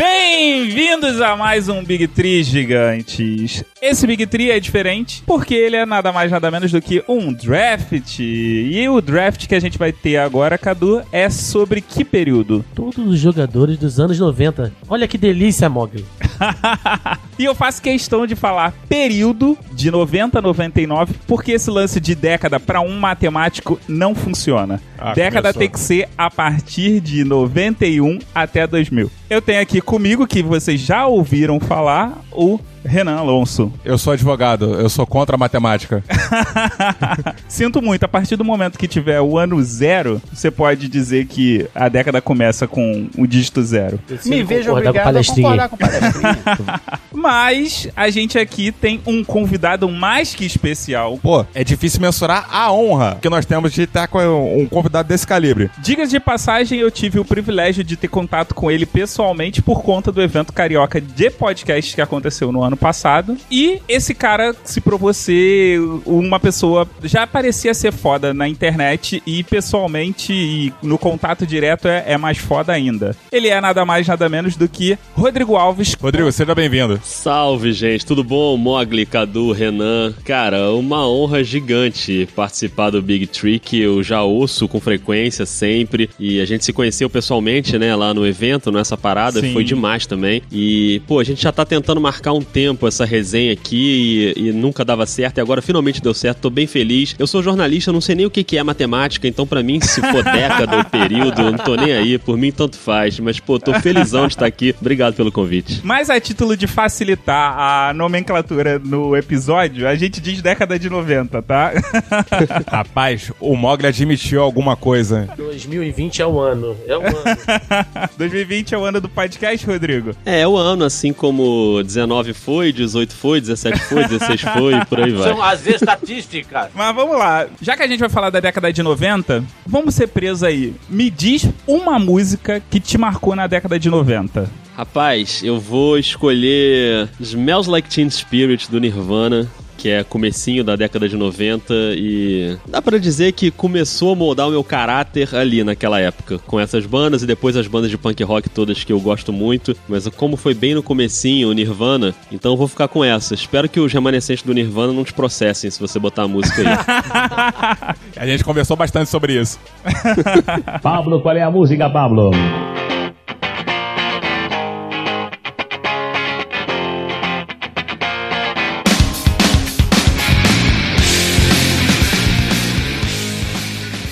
Bem-vindos a mais um Big Tree gigantes. Esse Big Tree é diferente porque ele é nada mais nada menos do que um draft. E o draft que a gente vai ter agora, Cadu, é sobre que período? Todos os jogadores dos anos 90. Olha que delícia, Mogli. e eu faço questão de falar período de 90 a 99 porque esse lance de década para um matemático não funciona. Ah, década começou. tem que ser a partir de 91 até 2000. Eu tenho aqui comigo, que vocês já ouviram falar, o Renan Alonso. Eu sou advogado, eu sou contra a matemática. Sinto muito, a partir do momento que tiver o ano zero, você pode dizer que a década começa com o dígito zero. Me vejo obrigado a concordar com palestrinha. Mas a gente aqui tem um convidado mais que especial. Pô, é difícil mensurar a honra que nós temos de estar com um convidado desse calibre. Diga de passagem, eu tive o privilégio de ter contato com ele pessoalmente por conta do evento carioca de podcast que aconteceu no ano passado. E esse cara se provou ser uma pessoa. Já parecia ser foda na internet e pessoalmente e no contato direto é, é mais foda ainda. Ele é nada mais, nada menos do que Rodrigo Alves. Rodrigo, seja bem-vindo. Salve, gente. Tudo bom? Mogli, Cadu, Renan. Cara, uma honra gigante participar do Big Trick. Eu já ouço com frequência sempre. E a gente se conheceu pessoalmente, né, lá no evento, nessa parada. Sim. Foi demais também. E, pô, a gente já tá tentando marcar um tempo essa resenha aqui e, e, nunca dava certo e agora finalmente deu certo, tô bem feliz. Eu sou jornalista, não sei nem o que, que é matemática, então para mim, se for década ou período, eu não tô nem aí, por mim tanto faz. Mas, pô, tô felizão de estar aqui. Obrigado pelo convite. Mas a título de facilitar a nomenclatura no episódio, a gente diz década de 90, tá? Rapaz, o Mogli admitiu alguma coisa. 2020 é o ano. É o ano. 2020 é o ano do podcast, Rodrigo? É, é o ano, assim como 19 foi foi, 18 foi, 17 foi, 16 foi, e por aí vai. São as estatísticas. Mas vamos lá. Já que a gente vai falar da década de 90, vamos ser presos aí. Me diz uma música que te marcou na década de 90. Rapaz, eu vou escolher Smells Like Teen Spirit do Nirvana que é comecinho da década de 90 e dá para dizer que começou a moldar o meu caráter ali naquela época, com essas bandas e depois as bandas de punk rock todas que eu gosto muito, mas como foi bem no comecinho o Nirvana, então eu vou ficar com essa. Espero que os remanescentes do Nirvana não te processem se você botar a música aí. a gente conversou bastante sobre isso. Pablo, qual é a música, Pablo?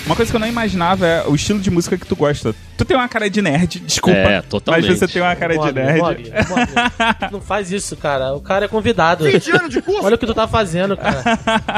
Uma coisa que eu não imaginava é o estilo de música que tu gosta. Tu tem uma cara de nerd, desculpa. É, totalmente. Mas você tem uma cara de nerd. não faz isso, cara. O cara é convidado. 20 anos de curso. Olha o que tu tá fazendo, cara.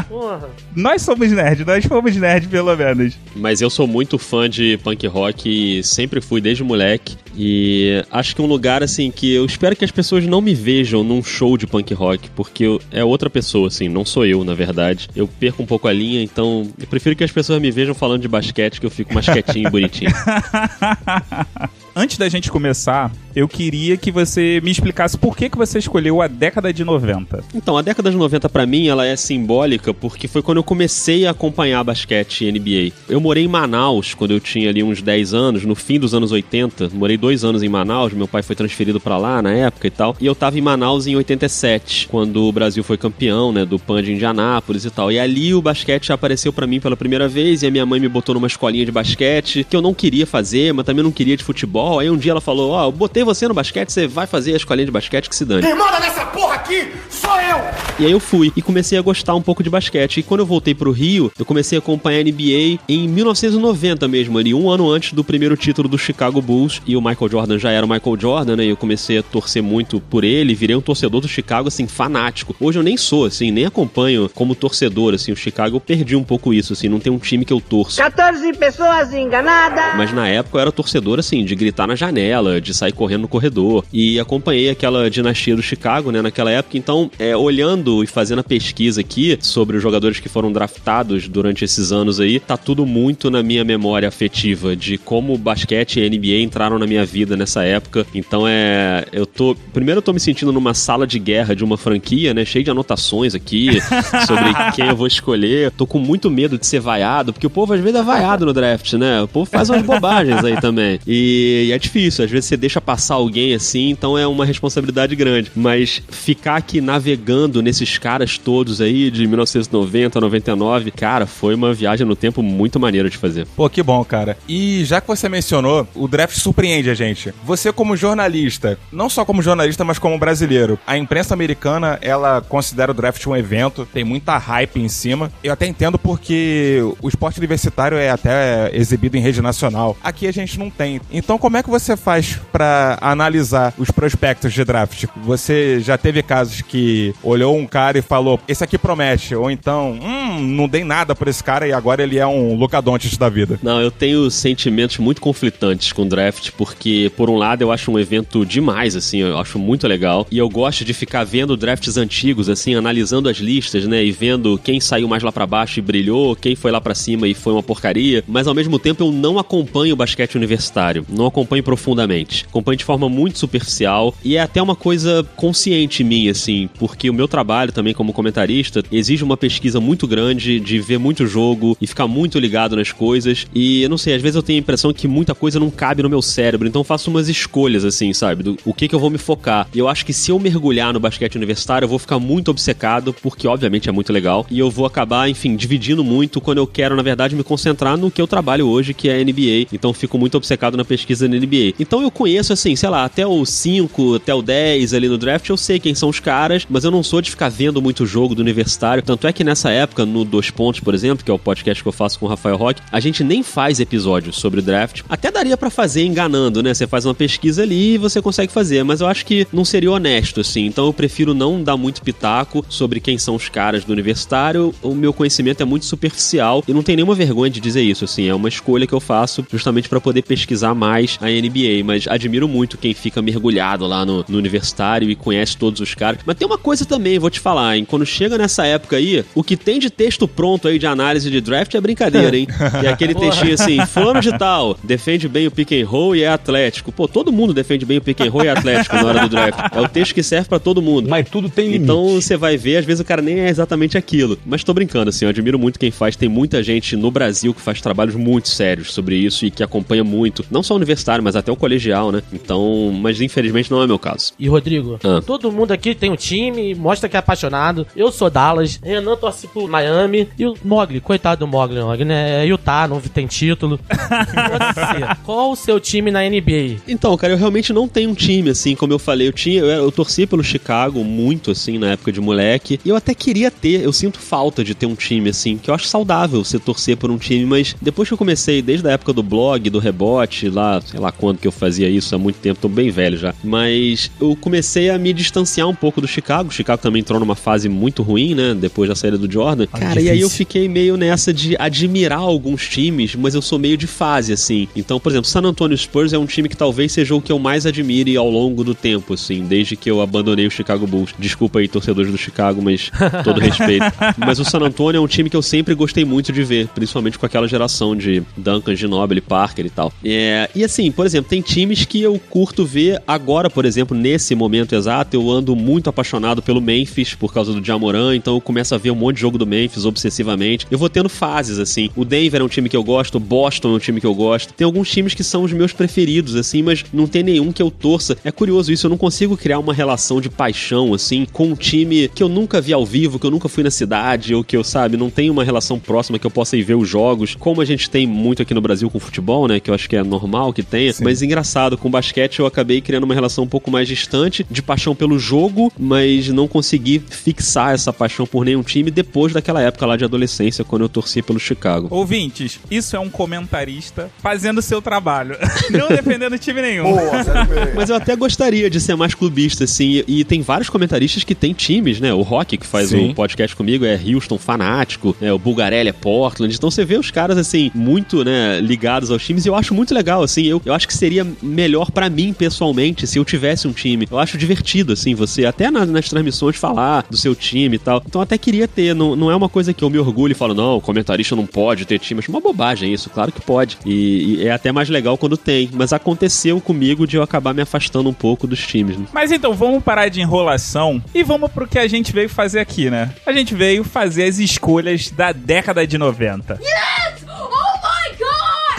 Porra. Nós somos nerd, nós fomos nerd, pelo menos. Mas eu sou muito fã de punk rock e sempre fui desde moleque. E acho que um lugar, assim, que eu espero que as pessoas não me vejam num show de punk rock, porque eu, é outra pessoa, assim, não sou eu, na verdade. Eu perco um pouco a linha, então eu prefiro que as pessoas me vejam falando de basquete, que eu fico mais quietinho e bonitinho. Antes da gente começar, eu queria que você me explicasse por que, que você escolheu a década de 90. Então, a década de 90 para mim, ela é simbólica porque foi quando eu comecei a acompanhar basquete e NBA. Eu morei em Manaus quando eu tinha ali uns 10 anos, no fim dos anos 80. Morei dois anos em Manaus, meu pai foi transferido para lá na época e tal. E eu tava em Manaus em 87, quando o Brasil foi campeão, né, do PAN de Indianápolis e tal. E ali o basquete apareceu para mim pela primeira vez e a minha mãe me botou numa escolinha de basquete que eu não queria fazer, mas também não queria de futebol. Aí um dia ela falou: Ó, oh, eu botei você no basquete, você vai fazer a escolinha de basquete que se dane. Quem manda nessa porra aqui sou eu! E aí eu fui e comecei a gostar um pouco de basquete. E quando eu voltei pro Rio, eu comecei a acompanhar a NBA em 1990 mesmo, ali, um ano antes do primeiro título do Chicago Bulls. E o Michael Jordan já era o Michael Jordan, né? E eu comecei a torcer muito por ele, virei um torcedor do Chicago, assim, fanático. Hoje eu nem sou, assim, nem acompanho como torcedor, assim, o Chicago eu perdi um pouco isso, assim, não tem um time que eu torço. 14 pessoas enganadas! Mas na época eu era torcedor, assim, de gritar na janela, de sair correndo no corredor. E acompanhei aquela dinastia do Chicago, né, naquela época. Então, é, olhando e fazendo a pesquisa aqui sobre os jogadores que foram draftados durante esses anos aí, tá tudo muito na minha memória afetiva de como o basquete e NBA entraram na minha vida nessa época. Então, é. Eu tô. Primeiro, eu tô me sentindo numa sala de guerra de uma franquia, né, cheio de anotações aqui sobre quem eu vou escolher. Tô com muito medo de ser vaiado, porque o povo às vezes é vaiado no draft, né? O povo faz umas bobagens aí também. E E é difícil, às vezes você deixa passar alguém assim, então é uma responsabilidade grande. Mas ficar aqui navegando nesses caras todos aí, de 1990, 99, cara, foi uma viagem no tempo muito maneira de fazer. Pô, que bom, cara. E já que você mencionou, o draft surpreende a gente. Você, como jornalista, não só como jornalista, mas como brasileiro, a imprensa americana, ela considera o draft um evento, tem muita hype em cima. Eu até entendo porque o esporte universitário é até exibido em rede nacional. Aqui a gente não tem. Então, como é que você faz para analisar os prospectos de draft? Você já teve casos que olhou um cara e falou: esse aqui promete, ou então, hum, não dei nada por esse cara e agora ele é um Luca Doncic da vida. Não, eu tenho sentimentos muito conflitantes com draft, porque, por um lado, eu acho um evento demais, assim, eu acho muito legal. E eu gosto de ficar vendo drafts antigos, assim, analisando as listas, né? E vendo quem saiu mais lá para baixo e brilhou, quem foi lá para cima e foi uma porcaria. Mas ao mesmo tempo eu não acompanho o basquete universitário. Não acompanho profundamente. Acompanho de forma muito superficial. E é até uma coisa consciente minha, assim, porque o meu trabalho também como comentarista exige uma pesquisa muito grande de ver muito jogo e ficar muito ligado nas coisas. E eu não sei, às vezes eu tenho a impressão que muita coisa não cabe no meu cérebro. Então faço umas escolhas, assim, sabe? Do o que, que eu vou me focar. E eu acho que se eu mergulhar no basquete universitário, eu vou ficar muito obcecado, porque obviamente é muito legal. E eu vou acabar, enfim, dividindo muito quando eu quero, na verdade, me concentrar no que eu trabalho hoje, que é a NBA. Então fico muito obcecado na pesquisa da NBA. Então eu conheço, assim, sei lá, até o 5, até o 10 ali no draft, eu sei quem são os caras, mas eu não sou de ficar vendo muito jogo do universitário. Tanto é que nessa época, no Dois Pontos, por exemplo, que é o podcast que eu faço com o Rafael Roque, a gente nem faz episódios sobre o draft. Até daria para fazer enganando, né? Você faz uma pesquisa ali e você consegue fazer, mas eu acho que não seria honesto, assim. Então eu prefiro não dar muito pitaco sobre quem são os caras do universitário. O meu conhecimento é muito superficial e não tem nenhuma vergonha de dizer isso, assim. É uma escolha que eu faço justamente para poder pesquisar mais a NBA. Mas admiro muito quem fica mergulhado lá no, no universitário e conhece todos os caras. Mas tem uma coisa também, vou te falar, hein? Quando chega nessa época aí, o que tem de texto pronto aí de análise de draft é brincadeira, hein? E aquele textinho assim, fulano de tal, defende bem o pick and roll e é atlético. Pô, todo mundo defende bem o pick and roll e é atlético na hora do draft. É o texto que serve para todo mundo. Mas tudo tem limite. Então você vai ver, às vezes o cara nem é exatamente aquilo. Mas tô brincando, assim, eu admiro muito quem faz. Tem muita gente no Brasil que faz trabalhos muito sérios sobre isso e que acompanha muito. Não só o universitário, mas até o colegial, né? Então, mas infelizmente não é meu caso. E Rodrigo, Ah. todo mundo aqui tem um time, mostra que é apaixonado. Eu sou Dallas, Renan torce pro Miami e o Mogli, coitado do Mogli, Mogli, né? É Utah, não tem título. Você, Qual o seu time na NBA? Então, cara, eu realmente não tenho um time, assim, como eu falei. Eu tinha, eu, eu torci pelo Chicago muito, assim, na época de moleque. E eu até queria ter, eu sinto falta de ter um time, assim, que eu acho saudável você torcer por um time, mas depois que eu comecei, desde a época do blog, do rebote, lá, sei lá quando que eu fazia isso, há muito tempo, tô bem velho já. Mas eu comecei a me distanciar um pouco do Chicago. O Chicago também entrou numa fase muito ruim, né? Depois da saída do Jordan. Cara, e aí eu fiquei meio nessa de admirar alguns times, mas eu sou meio de fase, assim. Então, por exemplo, San Antonio Spurs é um time que talvez seja o que eu mais admire ao longo do tempo, assim, desde que eu abandonei o Chicago Bulls. Desculpa aí, torcedores do Chicago, mas todo respeito. mas o San Antonio é um time que eu sempre gostei muito de ver, principalmente com aquela geração de Duncan, Ginobili, Parker e tal. É, e assim, por exemplo, tem times que eu curto ver agora, por exemplo, nesse momento exato, eu ando muito apaixonado pelo Memphis por causa do Jamoran, então eu começo a ver um monte de jogo do Memphis obsessivamente. Eu vou tendo fases, assim. O Denver é um time que eu gosto, o Boston é um time que eu gosto. Tem alguns times que são os meus preferidos, assim, mas não tem nenhum que eu torça. É curioso isso, eu não consigo criar uma relação de paixão, assim, com um time que eu nunca vi ao vivo, que eu nunca fui na cidade, ou que eu, sabe, não tenho uma relação próxima que eu possa ir ver os jogos, como a gente tem muito aqui no Brasil com futebol, né, que eu acho que é normal que tenha. Mas engraçado, com basquete eu acabei criando uma relação um pouco mais distante, de paixão pelo jogo, mas não consegui fixar essa paixão por nenhum time depois daquela época lá de adolescência, quando eu torci pelo Chicago. Ouvintes, isso é um comentarista fazendo seu trabalho, não defendendo time nenhum. Boa. Mas eu até gostaria de ser mais clubista, assim. E tem vários comentaristas que têm times, né? O Rock, que faz Sim. o podcast comigo, é Houston fanático, né? O Bulgarelli é Portland. Então você vê os caras, assim, muito, né, ligados aos times. E eu acho muito legal, assim. Eu, eu acho que seria melhor pra mim, pessoalmente, se eu tivesse um time. Eu acho divertido, assim, você até na- nas transmissões falar do seu time e tal. Então eu até queria ter. Não, não é uma coisa que eu me orgulho e falo, não, o comentarista não pode ter time. Acho uma bobagem isso, claro que pode. E, e é até mais legal quando tem. Mas aconteceu comigo de eu acabar me afastando um pouco dos times, né? Mas então, vamos parar de enrolação e vamos pro que a gente veio fazer aqui, né? A gente veio fazer as escolhas da década de 90.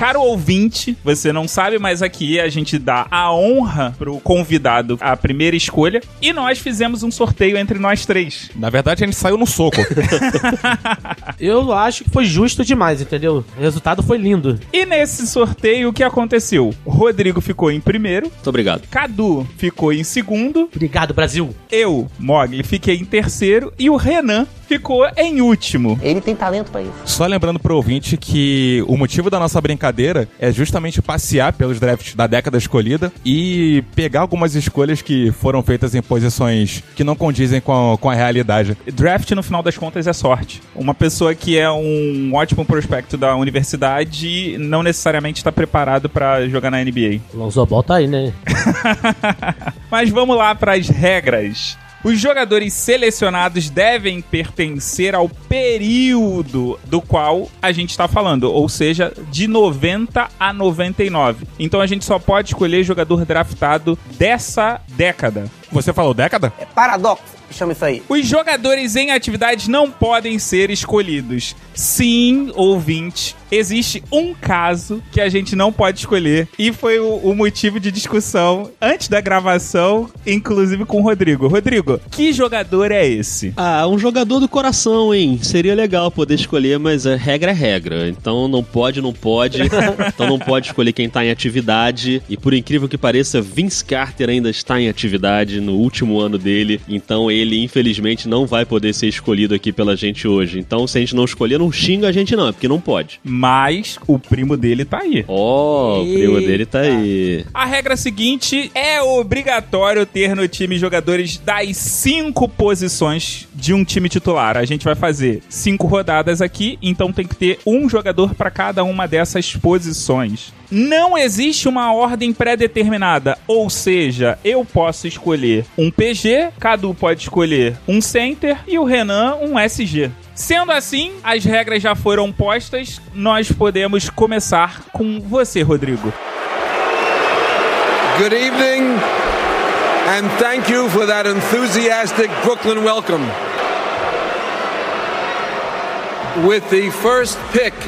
Caro ouvinte, você não sabe, mas aqui a gente dá a honra pro convidado a primeira escolha e nós fizemos um sorteio entre nós três. Na verdade, a gente saiu no soco. Eu acho que foi justo demais, entendeu? O resultado foi lindo. E nesse sorteio, o que aconteceu? Rodrigo ficou em primeiro, Muito obrigado. Cadu ficou em segundo, Obrigado, Brasil. eu, Mogli, fiquei em terceiro e o Renan ficou em último. Ele tem talento pra isso. Só lembrando pro ouvinte que o motivo da nossa brincadeira é justamente passear pelos drafts da década escolhida e pegar algumas escolhas que foram feitas em posições que não condizem com a, com a realidade. Draft, no final das contas, é sorte. Uma pessoa que é um ótimo prospecto da universidade não necessariamente está preparado para jogar na NBA. O Lonzo Ball tá aí, né? Mas vamos lá para as regras. Os jogadores selecionados devem pertencer ao período do qual a gente está falando, ou seja, de 90 a 99. Então a gente só pode escolher jogador draftado dessa década. Você falou década? Paradoxo, que chama isso aí. Os jogadores em atividade não podem ser escolhidos. Sim, ouvinte, existe um caso que a gente não pode escolher e foi o, o motivo de discussão antes da gravação, inclusive com o Rodrigo. Rodrigo, que jogador é esse? Ah, um jogador do coração, hein? Seria legal poder escolher, mas a regra é regra. Então não pode, não pode. então não pode escolher quem tá em atividade. E por incrível que pareça, Vince Carter ainda está em atividade no último ano dele. Então ele, infelizmente, não vai poder ser escolhido aqui pela gente hoje. Então, se a gente não escolher, não xinga a gente, não, é porque não pode. Mas o primo dele tá aí. Ó, o primo dele tá aí. A regra seguinte é obrigatório ter no time jogadores das cinco posições de um time titular. A gente vai fazer cinco rodadas aqui, então tem que ter um jogador para cada uma dessas posições. Não existe uma ordem pré-determinada, ou seja, eu posso escolher um PG, Cadu pode escolher um center e o Renan um SG. Sendo assim, as regras já foram postas, nós podemos começar com você, Rodrigo. Good evening, and thank you for that enthusiastic Brooklyn welcome.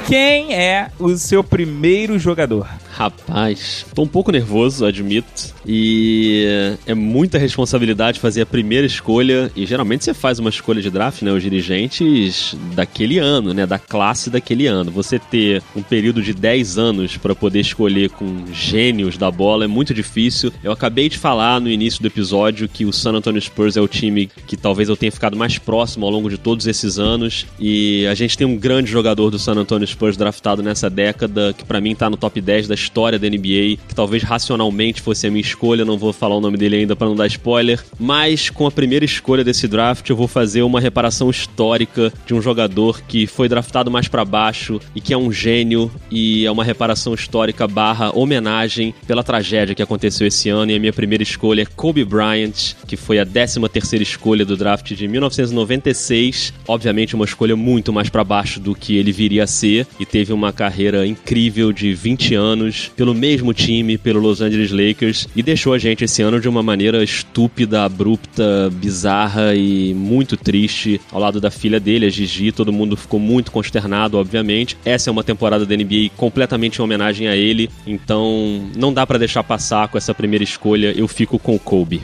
Quem é o seu primeiro jogador? Rapaz, tô um pouco nervoso, admito. E é muita responsabilidade fazer a primeira escolha. E geralmente você faz uma escolha de draft, né? Os dirigentes daquele ano, né? Da classe daquele ano. Você ter um período de 10 anos para poder escolher com gênios da bola é muito difícil. Eu acabei de falar no início do episódio que o San Antonio Spurs é o time que talvez eu tenha ficado mais próximo ao longo de todos esses anos. E a gente tem um grande jogador do San Antonio Spurs draftado nessa década, que para mim tá no top 10 da história da NBA, que talvez racionalmente fosse a minha escolha, não vou falar o nome dele ainda para não dar spoiler, mas com a primeira escolha desse draft eu vou fazer uma reparação histórica de um jogador que foi draftado mais para baixo e que é um gênio e é uma reparação histórica barra homenagem pela tragédia que aconteceu esse ano. E a minha primeira escolha é Kobe Bryant, que foi a 13 terceira escolha do draft de 1996, obviamente uma escolha muito mais para baixo do que ele viria a ser e teve uma carreira incrível de 20 anos pelo mesmo time, pelo Los Angeles Lakers, e deixou a gente esse ano de uma maneira estúpida, abrupta, bizarra e muito triste ao lado da filha dele, a Gigi. Todo mundo ficou muito consternado, obviamente. Essa é uma temporada da NBA completamente em homenagem a ele, então não dá pra deixar passar com essa primeira escolha. Eu fico com o Kobe.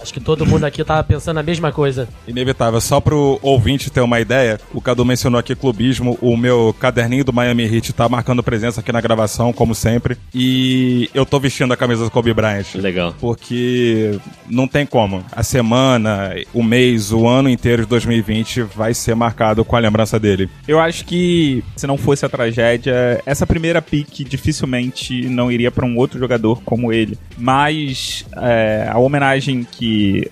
Acho que todo mundo aqui tava pensando a mesma coisa. Inevitável. Só pro ouvinte ter uma ideia, o Cadu mencionou aqui clubismo, o meu caderninho do Miami Heat tá marcando presença aqui na gravação, como sempre, e eu tô vestindo a camisa do Kobe Bryant. Legal. Porque não tem como. A semana, o mês, o ano inteiro de 2020 vai ser marcado com a lembrança dele. Eu acho que se não fosse a tragédia, essa primeira pick dificilmente não iria para um outro jogador como ele. Mas é, a homenagem que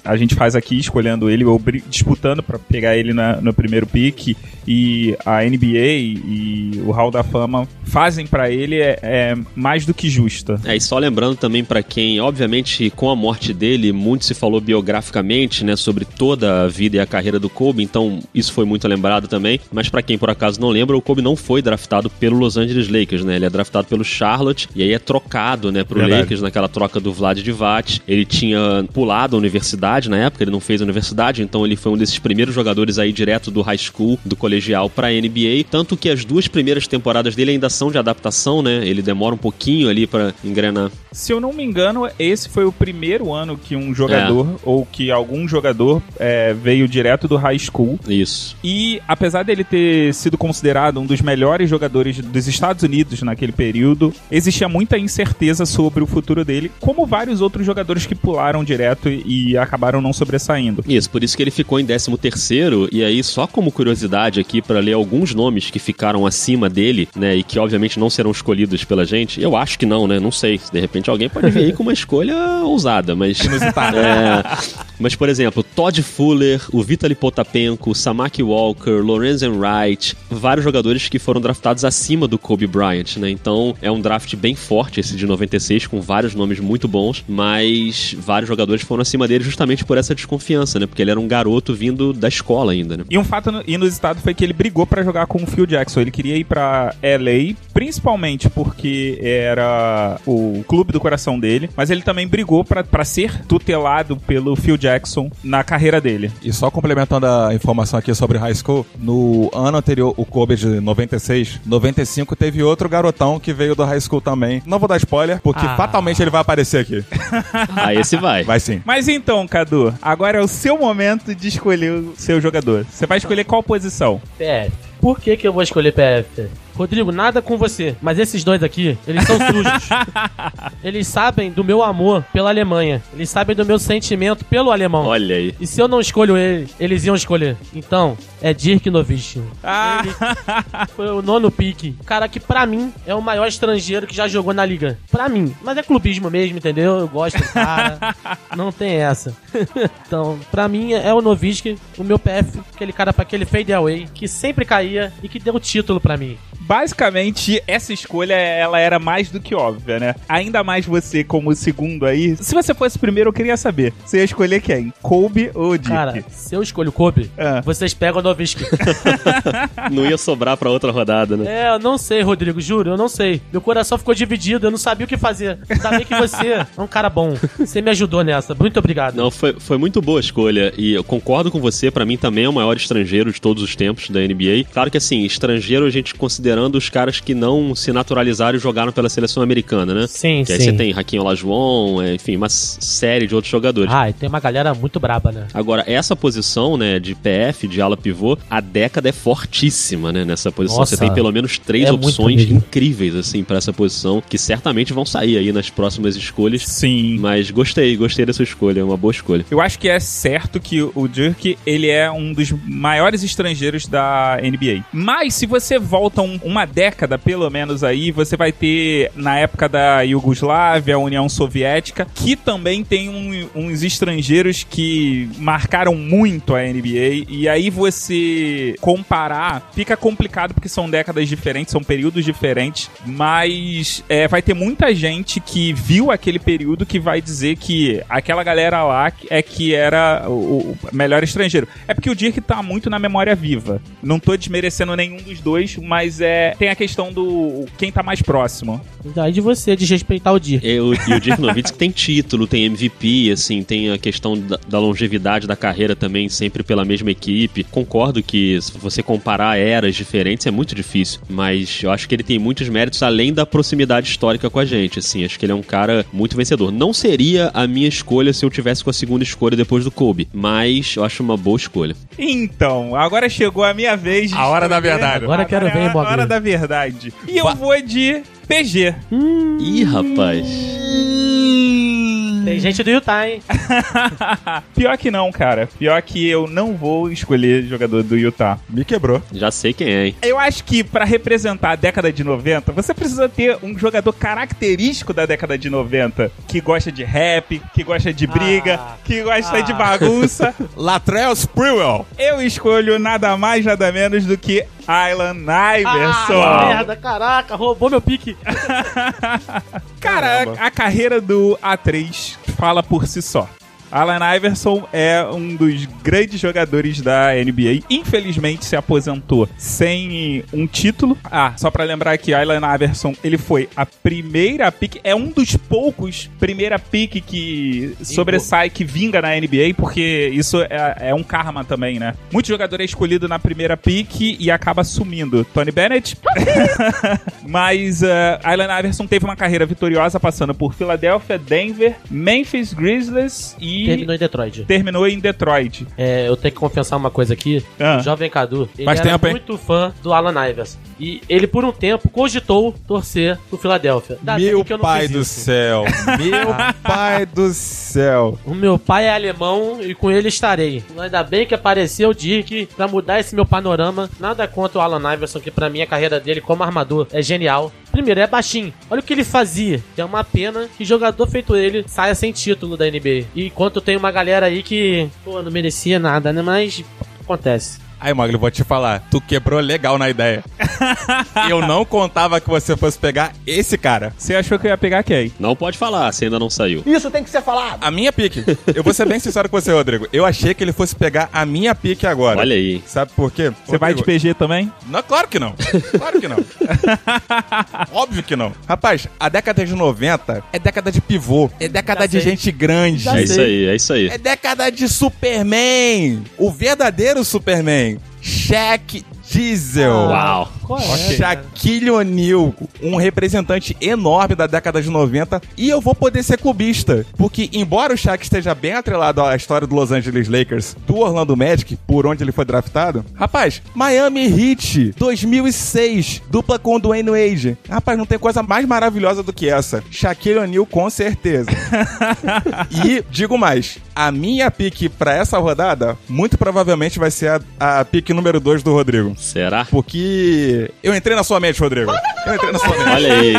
a gente faz aqui, escolhendo ele ou disputando para pegar ele na- no primeiro pick, e a NBA e o Hall da Fama fazem para ele é, é mais do que justa. É, e só lembrando também pra quem, obviamente, com a morte dele, muito se falou biograficamente, né, sobre toda a vida e a carreira do Kobe, então isso foi muito lembrado também. Mas pra quem por acaso não lembra, o Kobe não foi draftado pelo Los Angeles Lakers, né? Ele é draftado pelo Charlotte e aí é trocado, né, pro Verdade. Lakers naquela troca do Vlad Divac. Ele tinha pulado da universidade na época, ele não fez a universidade, então ele foi um desses primeiros jogadores aí direto do high school, do colegial pra NBA, tanto que as duas primeiras temporadas dele ainda são de adaptação, né? Ele demora um pouquinho ali pra engrenar. Se eu não me engano, esse foi o primeiro ano que um jogador ou que algum jogador é, veio direto do high school. Isso. E apesar dele ter sido considerado um dos melhores jogadores dos Estados Unidos naquele período, existia muita incerteza sobre o futuro dele, como vários outros jogadores que pularam direto e, e acabaram não sobressaindo. Isso, por isso que ele ficou em 13 terceiro e aí só como curiosidade aqui pra ler alguns nomes que ficaram acima dele, né, e que obviamente não serão escolhidos pela gente. Eu acho que não, né? Não sei. De repente alguém pode vir aí com uma escolha ousada, mas é, mas por exemplo, Todd Fuller, o Vitaly Potapenko, Samaki Walker, Lorenzen Wright, vários jogadores que foram draftados acima do Kobe Bryant, né? Então é um draft bem forte esse de 96 com vários nomes muito bons, mas vários jogadores foram acima dele justamente por essa desconfiança, né? Porque ele era um garoto vindo da escola ainda, né? E um fato inusitado foi que ele brigou pra jogar com o Phil Jackson. Ele queria ir pra LA, principalmente porque era o clube do coração dele, mas ele também brigou pra pra ser tutelado pelo Phil Jackson na carreira dele. E só complementando a informação aqui sobre high school, no ano anterior, o Kobe de 96, 95 teve outro garotão que veio do high school também. Não vou dar spoiler, porque Ah. fatalmente ele vai aparecer aqui. Aí esse vai. Vai sim. Mas então, Cadu, agora é o seu momento de escolher o seu jogador. Você vai escolher qual posição? PF. Por que, que eu vou escolher PF? Rodrigo, nada com você, mas esses dois aqui, eles são sujos. eles sabem do meu amor pela Alemanha. Eles sabem do meu sentimento pelo alemão. Olha aí. E se eu não escolho ele, eles iam escolher. Então, é Dirk Nowitzki. Ah. Ele foi o nono pique. Cara que pra mim é o maior estrangeiro que já jogou na liga. Pra mim. Mas é clubismo mesmo, entendeu? Eu gosto do cara. não tem essa. então, pra mim é o Nowitzki, o meu PF, aquele cara pra aquele fade away que sempre caía e que deu o título pra mim. Basicamente, essa escolha ela era mais do que óbvia, né? Ainda mais você como segundo aí. Se você fosse primeiro, eu queria saber. Você ia escolher quem? Kobe ou Dick? Cara, se eu escolho Kobe, Ah. vocês pegam o Nowitzki. Não ia sobrar pra outra rodada, né? É, eu não sei, Rodrigo, juro, eu não sei. Meu coração ficou dividido, eu não sabia o que fazer. Ainda bem que você é um cara bom. Você me ajudou nessa. Muito obrigado. Não, foi, foi muito boa a escolha e eu concordo com você, pra mim também é o maior estrangeiro de todos os tempos da NBA. Claro que assim, estrangeiro a gente considerando os caras que não se naturalizaram e jogaram pela seleção americana, né? Sim, que aí sim. você tem Raquinho Olajuwon, é, enfim, uma série de outros jogadores. Ah, e tem uma galera muito braba, né? Agora, essa posição, né, de PF, de ala pivô, a década é fortíssima, né, nessa posição. Nossa, Você tem pelo menos três é opções incríveis, assim, pra essa posição, que certamente vão sair aí nas próximas escolhas. Sim. Mas gostei, gostei dessa escolha, é uma boa escolha. Eu acho que é certo que o Dirk, ele é um dos maiores estrangeiros da NBA. Mas se você volta um- uma década, pelo menos aí, você vai ter, na época da Iugoslávia, União Soviética, que também tem um- uns estrangeiros que marcaram muito a NBA. E aí você comparar, fica complicado porque são décadas diferentes, são períodos diferentes. Mas é, vai ter muita gente que viu aquele período que vai dizer que aquela galera lá é que era o, o melhor estrangeiro. É porque o Dirk tá muito na memória viva. Não tô desmerecendo nenhum dos dois, mas é tem a questão do quem tá mais próximo. Daí de você, de respeitar o Dirk. E o, e o Dirk Nowitzki tem título, tem MVP, assim, tem a questão da, da longevidade da carreira também, sempre pela mesma equipe. Concordo que se você comparar eras diferentes é muito difícil, mas eu acho que ele tem muitos méritos além da proximidade histórica com a gente, assim. Acho que ele é um cara muito vencedor. Não seria a minha escolha se eu tivesse com a segunda escolha depois do Kobe, mas eu acho uma boa escolha. Então, agora chegou a minha vez. A hora da verdade. Agora quero ver, é a Mogli. Hora da verdade. E eu vou de PG. Ih, rapaz. Tem gente do Utah, hein? Pior que não, cara. Pior que eu não vou escolher jogador do Utah. Me quebrou. Já sei quem é, hein? Eu acho que pra representar a década de 90, você precisa ter um jogador característico da década de 90, que gosta de rap, que gosta de briga, Ah. que gosta Ah. de bagunça. Latrell Sprewell. Eu escolho nada mais, nada menos do que Ah, Iverson. merda, caraca, roubou meu pique. Cara, a, a carreira do A3 fala por si só. Allen Iverson é um dos grandes jogadores da NBA. Infelizmente se aposentou sem um título. Ah, só pra lembrar que Allen Iverson, ele foi a primeira pick, é um dos poucos primeira pick que sobressai, que vinga na NBA, porque isso é, é um karma também, né? Muito jogador é escolhido na primeira pick e acaba sumindo. Tony Bennett. Mas uh, Allen Iverson teve uma carreira vitoriosa passando por Philadelphia, Denver, Memphis Grizzlies e Terminou em Detroit. terminou em Detroit. É, eu tenho que confessar uma coisa aqui. Ah. O Jovem Cadu, ele Faz era tempo, hein? muito fã do Alan Iverson. E ele, por um tempo, cogitou torcer pro. Ainda bem Meu que eu não pai fiz do isso. céu. Meu pai do céu. O meu pai é alemão e com ele estarei. Ainda bem que apareceu o Dirk pra mudar esse meu panorama. Nada contra o Alan Iverson, que pra mim a carreira dele como armador é genial. Primeiro, é baixinho. Olha o que ele fazia. É uma pena que jogador feito ele saia sem título da NBA. E enquanto tem uma galera aí que, pô, não merecia nada, né? Mas acontece. Aí, Mogli, vou te falar. Tu quebrou legal na ideia. Eu não contava que você fosse pegar esse cara. Você achou que eu ia pegar quem? Não pode falar, se ainda não saiu. Isso tem que ser falado. A minha pique. Eu vou ser bem sincero com você, Rodrigo. Eu achei que ele fosse pegar a minha pique agora. Olha aí. Sabe por quê? Você vai de Rodrigo, PG também? Não, claro que não. Claro que não. Óbvio que não. Rapaz, a década de 90 é década de pivô. É década Já de sei. gente grande. Já É isso aí, é isso aí. É década de Superman. O verdadeiro Superman. Shaq Diesel. Uau. Qual é? Shaquille O'Neal, um representante enorme da década de 90, e eu vou poder ser clubista, porque embora o Shaq esteja bem atrelado à história do Los Angeles Lakers, do Orlando Magic, por onde ele foi draftado, rapaz, Miami Heat 2006, dupla com o Dwayne Wade. Rapaz, não tem coisa mais maravilhosa do que essa. Shaquille O'Neal com certeza. e digo mais, a minha pique pra essa rodada, muito provavelmente vai ser a, a pique número 2 do Rodrigo. Será? Porque eu entrei na sua mente, Rodrigo. Eu entrei na sua mente. Olha aí.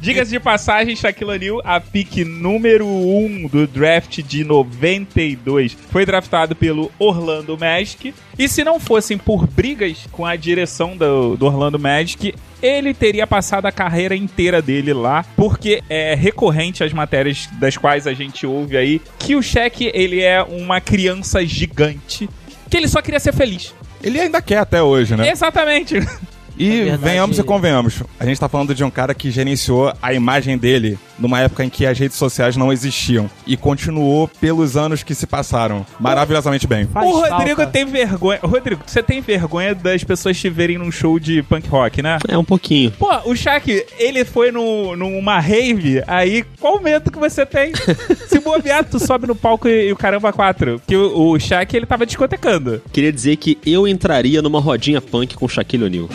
Diga-se de passagem, Shaquille O'Neal, a pick número 1 um do draft de 92, foi draftado pelo Orlando Magic. E se não fossem por brigas com a direção do, do Orlando Magic, ele teria passado a carreira inteira dele lá, porque é recorrente as matérias das quais a gente ouve aí que o Shaq, ele é uma criança gigante, que ele só queria ser feliz. Ele ainda quer até hoje, né? Exatamente. E verdade- venhamos e convenhamos. A gente tá falando de um cara que gerenciou a imagem dele numa época em que as redes sociais não existiam. E continuou pelos anos que se passaram maravilhosamente bem. Faz o Rodrigo falta. tem vergonha. Rodrigo, você tem vergonha das pessoas te verem num show de punk rock, né? É um pouquinho. Pô, o Shaq, ele foi no, numa rave, aí qual o medo que você tem? Se bobear, tu sobe no palco e, e o caramba quatro. Porque o, o Shaq, ele tava discotecando. Queria dizer que eu entraria numa rodinha punk com Shaquille O'Neal.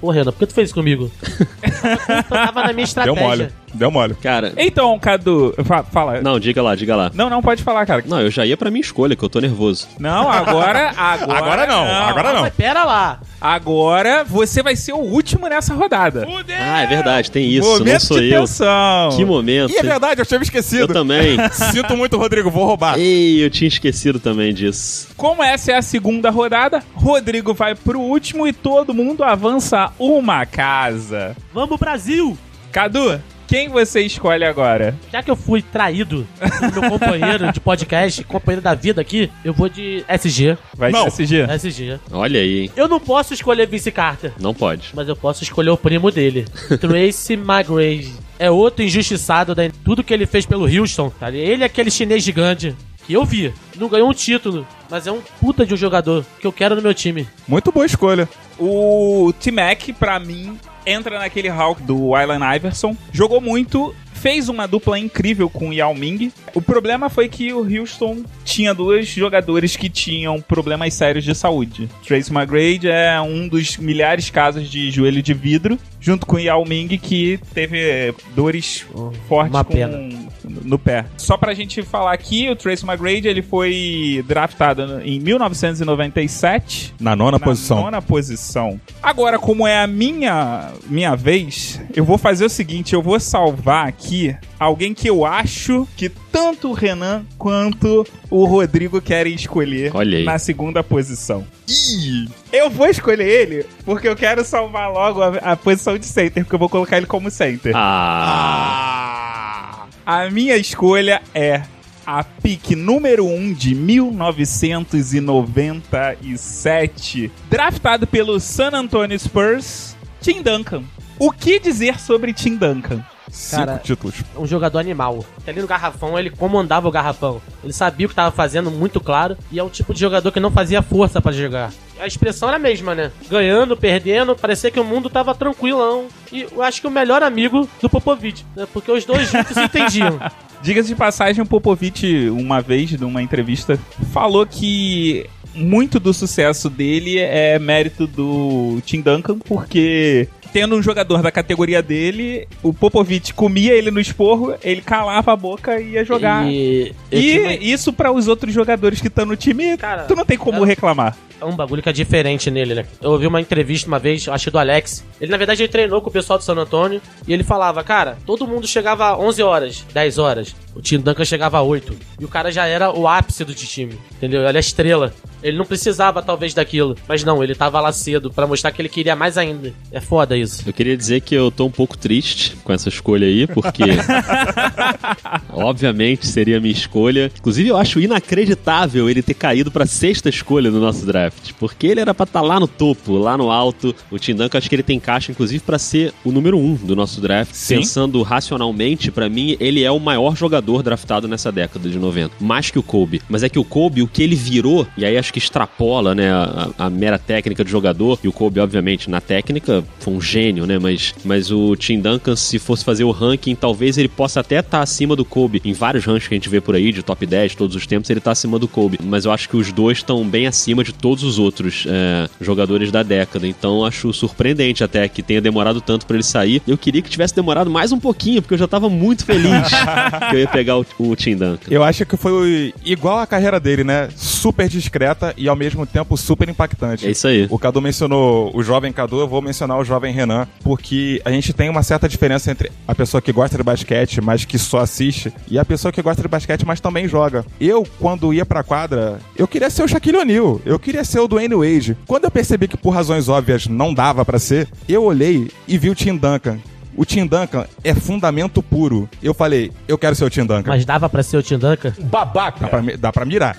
Ô, Renan, por que tu fez isso comigo? Eu tava na minha estratégia. Deu mole. Deu mole. Cara, Então, Cadu, fa- fala. não, diga lá, diga lá. Não, não, pode falar, cara. Não, eu já ia pra minha escolha, que eu tô nervoso. Não, agora. Agora, Agora não, agora não. Mas pera lá. Agora você vai ser o último nessa rodada. Ah, é verdade, tem isso, não Momento sou de eu. tensão. Que momento. E é verdade, eu tinha me Eu esquecido. também. Sinto muito, Rodrigo, vou roubar. Ei, eu tinha esquecido também disso. Como essa é a segunda rodada, Rodrigo vai pro último e todo mundo avança uma casa. Vamos, Brasil! Cadu, quem você escolhe agora? Já que eu fui traído pelo meu companheiro de podcast, companheiro da vida aqui, eu vou de SG. Vai Não. de SG? SG. Olha aí, hein? Eu não posso escolher Vince Carter, Não pode. mas eu posso escolher o primo dele. Tracy McGrady. É outro injustiçado da tudo que ele fez pelo Houston, tá? Ele é aquele chinês gigante que eu vi. Não ganhou um título, mas é um puta de um jogador que eu quero no meu time. Muito boa escolha. O T-Mac, pra mim, entra naquele hall do Allen Iverson. Jogou muito, fez uma dupla incrível com o Yao Ming. O problema foi que o Houston tinha dois jogadores que tinham problemas sérios de saúde. Trace McGrady é um dos milhares de casos de joelho de vidro, junto com o Yao Ming, que teve dores fortes uma com- pena. no pé. Só pra gente falar aqui, o Trace McGrady ele foi draftado em 1997 Na nona na posição. nona posição. Agora, como é a minha minha vez, eu vou fazer o seguinte: eu vou salvar aqui alguém que eu acho que tanto o Renan quanto o Rodrigo querem escolher na segunda posição. Ih, eu vou escolher ele porque eu quero salvar logo a, a posição de center, porque eu vou colocar ele como center. Ah, A minha escolha é a pick número 1 um de 1997, draftado pelo San Antonio Spurs, Tim Duncan. O que dizer sobre Tim Duncan? Cinco Cara, títulos. um jogador animal. Ali no garrafão, ele comandava o garrafão. Ele sabia o que estava fazendo, muito claro. E é o tipo de jogador que não fazia força pra jogar. A expressão era a mesma, né? Ganhando, perdendo, parecia que o mundo tava tranquilão. E eu acho que o melhor amigo do Popovich, né? Porque os dois juntos se entendiam. Diga-se de passagem, o Popovich, uma vez, numa entrevista, falou que muito do sucesso dele é mérito do Tim Duncan, porque tendo um jogador da categoria dele, o Popovich comia ele no esporro, ele calava a boca e ia jogar. E, E, uma- isso para os outros jogadores que estão no time, Cara, tu não tem como é- reclamar. É um bagulho que é diferente nele, né? Eu ouvi uma entrevista uma vez, acho que do Alex. Ele, na verdade, ele treinou com o pessoal do San Antônio. E ele falava, cara, todo mundo chegava a 11 horas, 10 horas. O Tim Duncan chegava a 8. E o cara já era o ápice do time, entendeu? Ele é a estrela. Ele não precisava, talvez, daquilo. Mas não, ele tava lá cedo pra mostrar que ele queria mais ainda. É foda isso. Eu queria dizer que eu tô um pouco triste com essa escolha aí, porque obviamente seria a minha escolha. Inclusive, eu acho inacreditável ele ter caído pra sexta escolha no nosso draft, porque ele era pra estar lá no topo, lá no alto. O Tim Duncan, acho que ele tem caixa, inclusive, pra ser o número um do nosso draft. Sim. Pensando racionalmente, pra mim, ele é o maior jogador draftado nessa década de 90. Mais que o Kobe. Mas é que o Kobe, o que ele virou, e aí acho que extrapola, né, a, a mera técnica do jogador. E o Kobe, obviamente, na técnica, foi um gênio, né? Mas, mas o Tim Duncan, se fosse fazer o ranking, talvez ele possa até estar acima do Kobe. Em vários rankings que a gente vê por aí, de top 10, todos os tempos, ele tá acima do Kobe. Mas eu acho que os dois estão bem acima de todos os outros é, jogadores da década. Então acho surpreendente até que tenha demorado tanto pra ele sair. Eu queria que tivesse demorado mais um pouquinho, porque eu já tava muito feliz que eu ia pegar o, o Tim Duncan. Eu acho que foi igual a carreira dele, né? Super discreta e ao mesmo tempo super impactante. É isso aí. O Cadu mencionou o jovem Cadu, eu vou mencionar o jovem Renan, porque a gente tem uma certa diferença entre a pessoa que gosta de basquete, mas que só assiste, e a pessoa que gosta de basquete, mas também joga. Eu, quando ia pra quadra, eu queria ser o Shaquille O'Neal, eu queria ser o Dwayne Wade. Quando eu percebi que por razões óbvias não dava pra ser, eu olhei e vi o Tim Duncan. O Tim Duncan é fundamento puro. Eu falei, eu quero ser o Tim Duncan. Mas dava pra ser o Tim Duncan? Dá pra, dá pra mirar.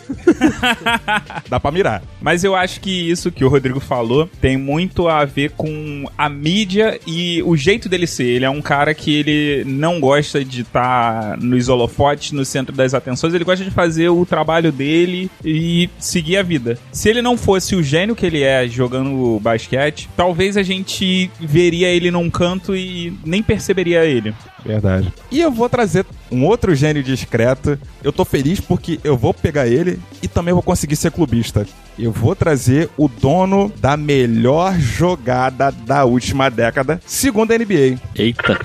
dá pra mirar. Mas eu acho que isso que o Rodrigo falou tem muito a ver com a mídia e o jeito dele ser. Ele é um cara que ele não gosta de estar nos holofotes, no centro das atenções. Ele gosta de fazer o trabalho dele e seguir a vida. Se ele não fosse o gênio que ele é jogando basquete, talvez a gente veria ele num canto e nem perceberia ele. Verdade. E eu vou trazer um outro gênio discreto. Eu tô feliz porque eu vou pegar ele e também vou conseguir ser clubista. Eu vou trazer o dono da melhor jogada da última década, segundo a NBA. Eita.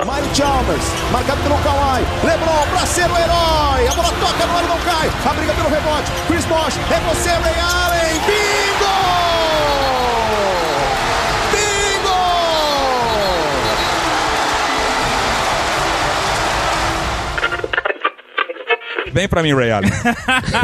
Mike Chalmers, marcado pelo Kawhi. LeBron pra ser o herói. A bola toca no ar e não cai. A briga pelo rebote. Chris Bosh, é você, Ray Allen. Bingo! Vem pra mim, Ray Allen.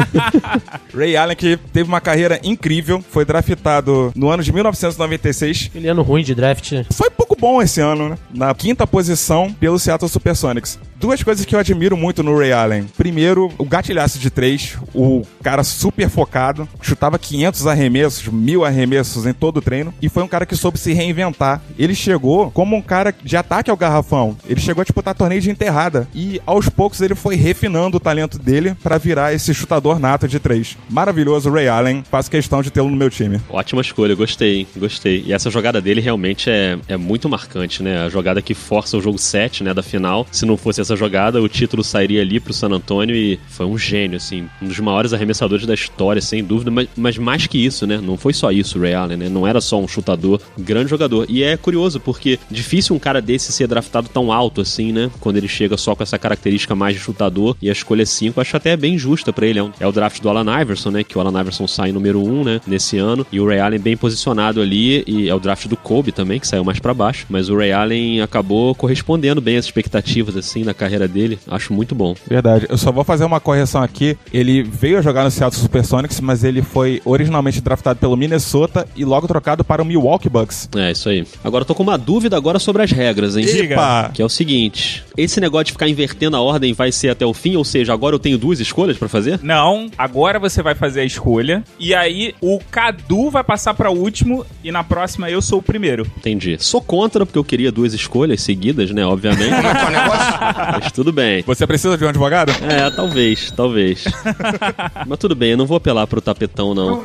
Ray Allen que teve uma carreira incrível, foi draftado no ano de 1996 Ele ano ruim de draft, né? Foi pouco bom esse ano, né? Na quinta posição pelo Seattle Supersonics. Duas coisas que eu admiro muito no Ray Allen. Primeiro, o gatilhaço de três, o cara super focado, chutava 500 arremessos, mil arremessos em todo o treino, e foi um cara que soube se reinventar. Ele chegou como um cara de ataque ao garrafão. Ele chegou a disputar torneio de enterrada, e aos poucos ele foi refinando o talento dele pra virar esse chutador nato de três. Maravilhoso, Ray Allen. Faço questão de tê-lo no meu time. Ótima escolha, gostei, gostei. E essa jogada dele realmente é, é muito marcante, né? A jogada que força o jogo 7, né, da final. Se não fosse essa jogada, o título sairia ali pro San Antonio e foi um gênio, assim. Um dos maiores arremessadores da história, sem dúvida. Mas, mas mais que isso, né? Não foi só isso o Ray Allen, né? Não era só um chutador, grande jogador. E é curioso, porque difícil um cara desse ser draftado tão alto assim, né? Quando ele chega só com essa característica mais de chutador. E a escolha 5, acho até bem justa pra ele. É, é o draft do Alan Iverson, né? Que o Alan Iverson sai número 1, um, né? Nesse ano. E o Ray Allen bem posicionado ali. E é o draft do Kobe também, que saiu mais pra baixo. Mas o Ray Allen acabou correspondendo bem às expectativas, assim, da carreira dele. Acho muito bom. Verdade. Eu só vou fazer uma correção aqui. Ele veio a jogar no Seattle Supersonics, mas ele foi originalmente draftado pelo Minnesota e logo trocado para o Milwaukee Bucks. É, isso aí. Agora eu tô com uma dúvida agora sobre as regras, hein? Epa! Que é o seguinte: esse negócio de ficar invertendo a ordem vai ser até o fim, ou seja, agora eu tenho duas escolhas pra fazer? Não, agora você vai fazer a escolha. E aí o Cadu vai passar pra último e na próxima eu sou o primeiro. Entendi. Sou contra, porque eu queria duas escolhas seguidas, né? Obviamente. Mas tudo bem. Você precisa de um advogado? É, talvez, talvez. Mas tudo bem, eu não vou apelar pro tapetão, não.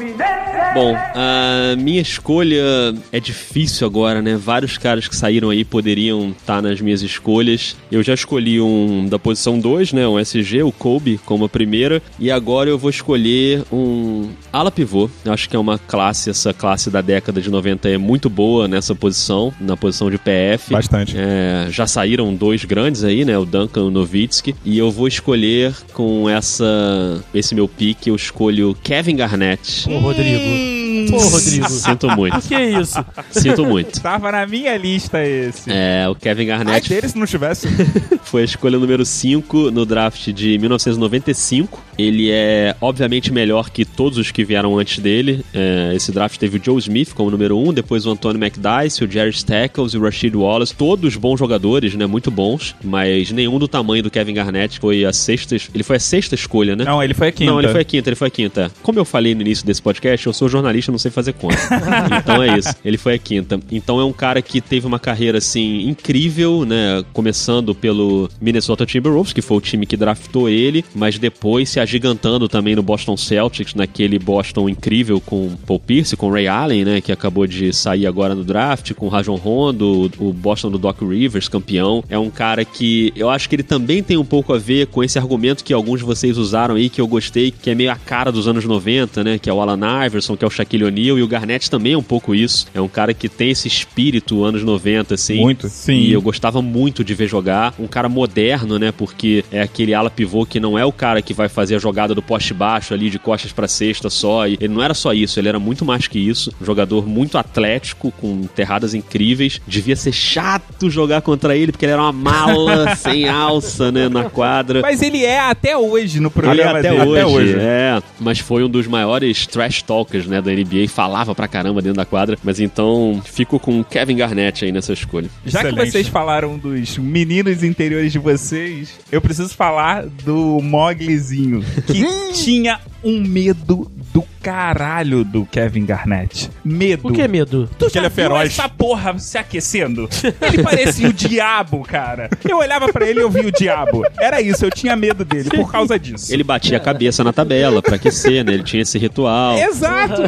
Bom, a minha escolha é difícil agora, né? Vários caras que saíram aí poderiam estar nas minhas escolhas. Eu já escolhi um da posição 2, né? Um SG, o Kobe, como a primeira. E agora eu vou escolher um ala pivô. Eu Acho que é uma classe, essa classe da década de 90 é muito boa nessa posição, na posição de PF. Bastante. É, já saíram dois grandes aí, né? O Duncan o Nowitzki. E eu vou escolher com essa esse meu pique, eu escolho Kevin Garnett. Ô, Rodrigo. Ô, Rodrigo. Sinto muito. Que é isso? Sinto muito. Tava na minha lista esse. É, o Kevin Ai Garnett dele se não tivesse. foi a escolha número 5 no draft de 1995. Ele é, obviamente, melhor que todos os que vieram antes dele. É, esse draft teve o Joe Smith como número 1, um, depois o Anthony McDyess, o Jerry Stackles e o Rashid Wallace. Todos bons jogadores, né? Muito bons, mas nenhum do tamanho do Kevin Garnett foi a sexta. Ele foi a sexta escolha, né? Não, ele foi a quinta. Não, ele foi a quinta, ele foi a quinta. Como eu falei no início desse podcast, eu sou jornalista, não sei fazer conta. então é isso. Ele foi a quinta. Então é um cara que teve uma carreira assim incrível, né? Começando pelo Minnesota Timberwolves, que foi o time que draftou ele, mas depois se agigantando também no Boston Celtics, naquele Boston incrível com Paul Pierce, com Ray Allen, né? Que acabou de sair agora no draft, com Rajon Rondo, o Boston do Doc Rivers, campeão. É um cara que eu acho que ele também tem um pouco a ver com esse argumento que alguns de vocês usaram aí, que eu gostei, que é meio a cara dos anos 90, né? Que é o Alan Iverson, que é o Shaquille O'Neal, e o Garnett também é um pouco isso. É um cara que tem esse espírito anos 90, assim. Muito. Sim. E eu gostava muito de ver jogar. Um cara moderno, né? Porque é aquele ala pivô que não é o cara que vai fazer a jogada do poste baixo ali, de costas pra cesta só. E ele não era só isso, ele era muito mais que isso. Um jogador muito atlético, com enterradas incríveis. Devia ser chato jogar contra ele, porque ele era uma mala sem alça, né? Na quadra. Mas ele é até hoje no Ele é programa até dele. hoje, é. Mas foi um dos maiores trash talkers, né, da NBA. Falava pra caramba dentro da quadra. Mas então, fico com o Kevin Garnett aí nessa escolha. Já que Excelente. vocês falaram dos meninos interiores de vocês, eu preciso falar do Moglezinho, que tinha um medo do caralho do Kevin Garnett. Medo. Por que medo? Tu Porque já ele é feroz. essa porra se aquecendo? Ele parecia o diabo, cara. Eu olhava pra ele e eu via o diabo. Era isso, eu tinha medo dele por causa disso. Ele batia a cabeça na tabela pra aquecer, né? Ele tinha esse ritual. Exato!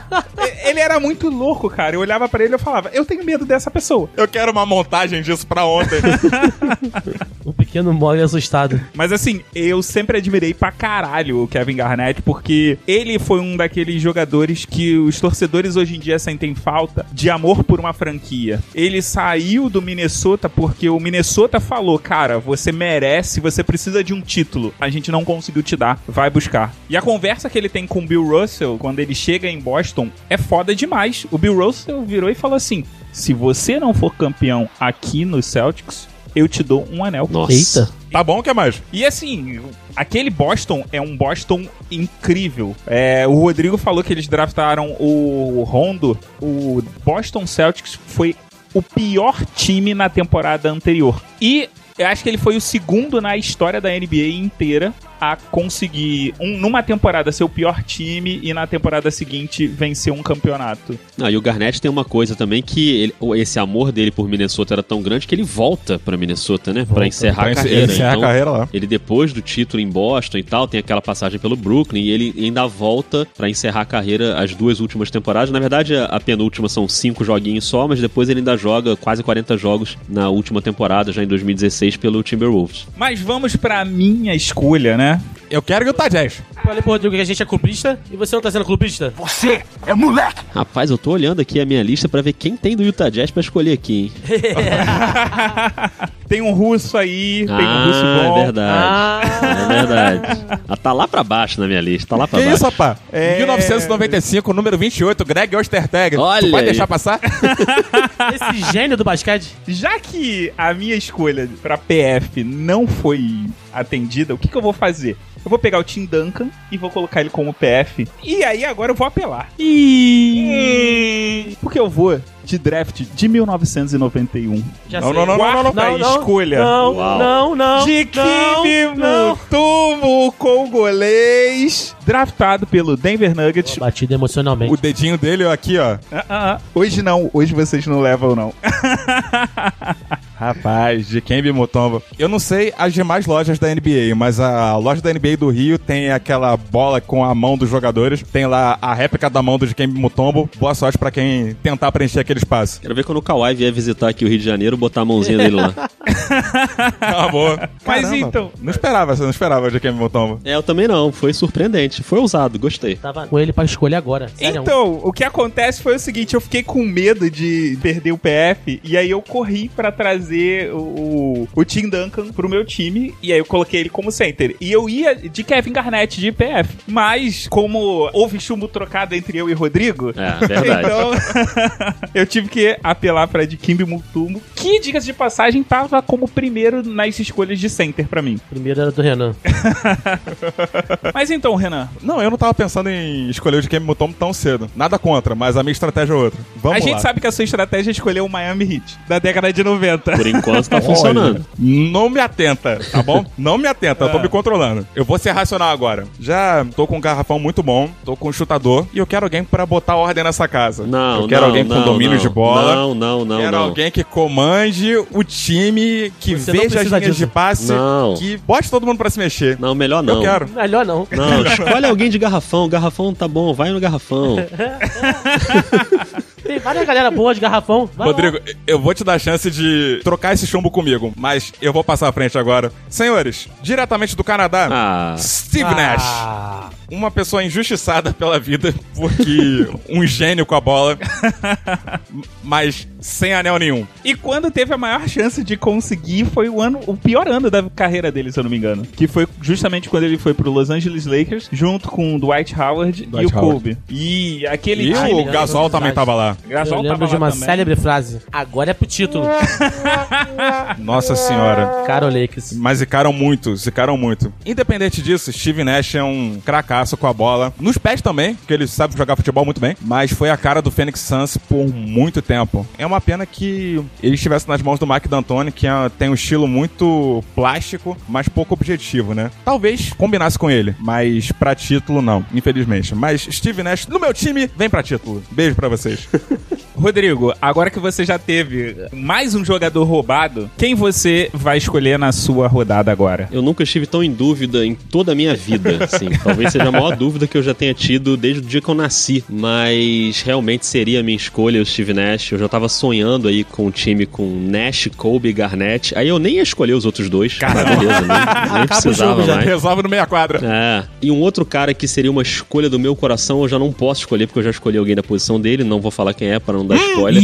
ele era muito louco, cara. Eu olhava pra ele e eu falava, eu tenho medo dessa pessoa. Eu quero uma montagem disso pra ontem. O pequeno mole assustado. Mas assim, eu sempre admirei pra caralho o Kevin Garnett, porque ele foi um daqueles jogadores que os torcedores hoje em dia sentem falta de amor por uma franquia. Ele saiu do Minnesota porque o Minnesota falou: cara, você merece, você precisa de um título. A gente não conseguiu te dar, vai buscar. E a conversa que ele tem com o Bill Russell quando ele chega em Boston é foda demais. O Bill Russell virou e falou assim: se você não for campeão aqui no Celtics, eu te dou um anel. Nossa. Eita. Tá bom, o que mais? E assim, aquele Boston é um Boston incrível. É, o Rodrigo falou que eles draftaram o Rondo. O Boston Celtics foi o pior time na temporada anterior. E eu acho que ele foi o segundo na história da NBA inteira a conseguir, um- numa temporada, ser o pior time e na temporada seguinte vencer um campeonato. Ah, e o Garnett tem uma coisa também que ele- esse amor dele por Minnesota era tão grande que ele volta pra Minnesota, né? Pra encerrar Pra a carreira. encerrar a Então, carreira lá. Ele depois do título em Boston e tal, tem aquela passagem pelo Brooklyn e ele ainda volta pra encerrar a carreira as duas últimas temporadas. Na verdade, a, a penúltima são cinco joguinhos só, mas depois ele ainda joga quase 40 jogos na última temporada, já em 2016, pelo Timberwolves. Mas vamos pra minha escolha, né? Eu quero Utah Jazz. falei pro Rodrigo que a gente é clubista e você não tá sendo clubista? Rapaz, eu tô olhando aqui a minha lista pra ver quem tem do Utah Jazz pra escolher aqui, hein? Tem um russo aí, tem um ah, russo bom. é verdade. É verdade. Ah, tá lá pra baixo na minha lista, tá lá pra Que baixo. isso, rapaz? É. 1995, número 28, Greg Ostertag. Olha Tu pode aí. deixar passar? Esse gênio do basquete. Já que a minha escolha pra PF não foi atendida, o que, que eu vou fazer? Eu vou pegar o Tim Duncan e vou colocar ele como PF. E aí agora eu vou apelar. Hum, Porque eu vou de draft de 1991. Já Não, sei. não, não, não, não, não. Quarta escolha. Não, Uau. não, não. de não, Kimi não. Mutombo, congolês, draftado pelo Denver Nuggets. Batido emocionalmente. O dedinho dele ó, aqui, ó. Ah, ah. Hoje não, hoje vocês não levam, não. Rapaz, de Kembe Mutombo. Eu não sei as demais lojas da NBA, mas a loja da NBA do Rio tem aquela bola com a mão dos jogadores. Tem lá a réplica da mão do Kembe Mutombo. Boa sorte pra quem tentar preencher aquele espaço. Quero ver quando o Kawhi vier visitar aqui o Rio de Janeiro, botar a mãozinha dele lá. Uma boa. Mas então- Não esperava, você não esperava de Kembe Mutombo. É, eu também não. Foi surpreendente. Foi ousado, gostei. Tava com ele pra escolher agora. Sério. Então, o que acontece foi o seguinte, eu fiquei com medo de perder o PF, e aí eu corri pra trazer o, o Tim Duncan pro meu time, e aí eu coloquei ele como center. E eu ia de Kevin Garnett de PF. Mas, como houve chumbo trocado entre eu e Rodrigo, É, verdade. então eu tive que apelar pra de Kimbi Mutombo, que, diga-se de passagem, tava como primeiro nas escolhas de center pra mim. Primeiro era do Renan. Mas então, Renan, Não, eu não tava pensando em escolher o de Kembe Mutombo tão cedo. Nada contra, mas a minha estratégia é outra. Vamos a gente lá. sabe que a sua estratégia é escolher o Miami Heat da década de 90. Por enquanto tá funcionando. Não me atenta, tá bom? Não me atenta, eu tô me controlando. Eu vou ser racional agora. Já tô com um garrafão muito bom, tô com um chutador e eu quero alguém pra botar ordem nessa casa. Não, eu quero não, alguém não, com domínio não. de bola. Não, não, não, quero não. alguém que comande o time, que Você veja as linhas disso. de passe, Não. que bote todo mundo pra se mexer. Não, melhor não. Eu quero. Melhor não. Não, escolhe alguém de garrafão. Garrafão tá bom, vai no garrafão. Várias galera boa de garrafão. Vai lá. Rodrigo, eu vou te dar a chance de trocar esse chumbo comigo, mas eu vou passar à frente agora. Senhores, diretamente do Canadá, Ah, Steve Nash. Ah, Uma pessoa injustiçada pela vida, porque um gênio com a bola, mas sem anel nenhum. E quando teve a maior chance de conseguir foi o ano, o pior ano da carreira dele, se eu não me engano. Que foi justamente quando ele foi pro Los Angeles Lakers, junto com o Dwight Howard e Dwight o Howard. Kobe. E aquele E time. o Gasol também tava lá. Gasol eu lembro tava de uma também. célebre frase. Agora é pro título. Nossa senhora. Caro Lakers. Mas zicaram muito, zicaram muito. Independente disso, Steve Nash é um cracaço com a bola. Nos pés também, porque ele sabe jogar futebol muito bem. Mas foi a cara do Phoenix Suns por muito tempo. É uma pena que ele estivesse nas mãos do Mike D'Antoni, que é- tem um estilo muito plástico, mas pouco objetivo, né? Talvez combinasse com ele, mas pra título não, infelizmente. Mas Steve Nash, no meu time, vem pra título. Beijo pra vocês. Rodrigo, agora que você já teve mais um jogador roubado, quem você vai escolher na sua rodada agora? eu nunca estive tão em dúvida em toda a minha vida, assim. Talvez seja a maior dúvida que eu já tenha tido desde o dia que eu nasci. Mas realmente seria a minha escolha, o Steve Nash. Eu já tava sonhando aí com um time com Nash, Kobe e Garnett. Aí eu nem ia escolher os outros dois. Mas beleza, nem, nem Acaba o precisava já. mais. Resolve no meia quadra. É. E um outro cara que seria uma escolha do meu coração, eu já não posso escolher, porque eu já escolhi alguém da posição dele, não vou falar quem é para não dar spoiler.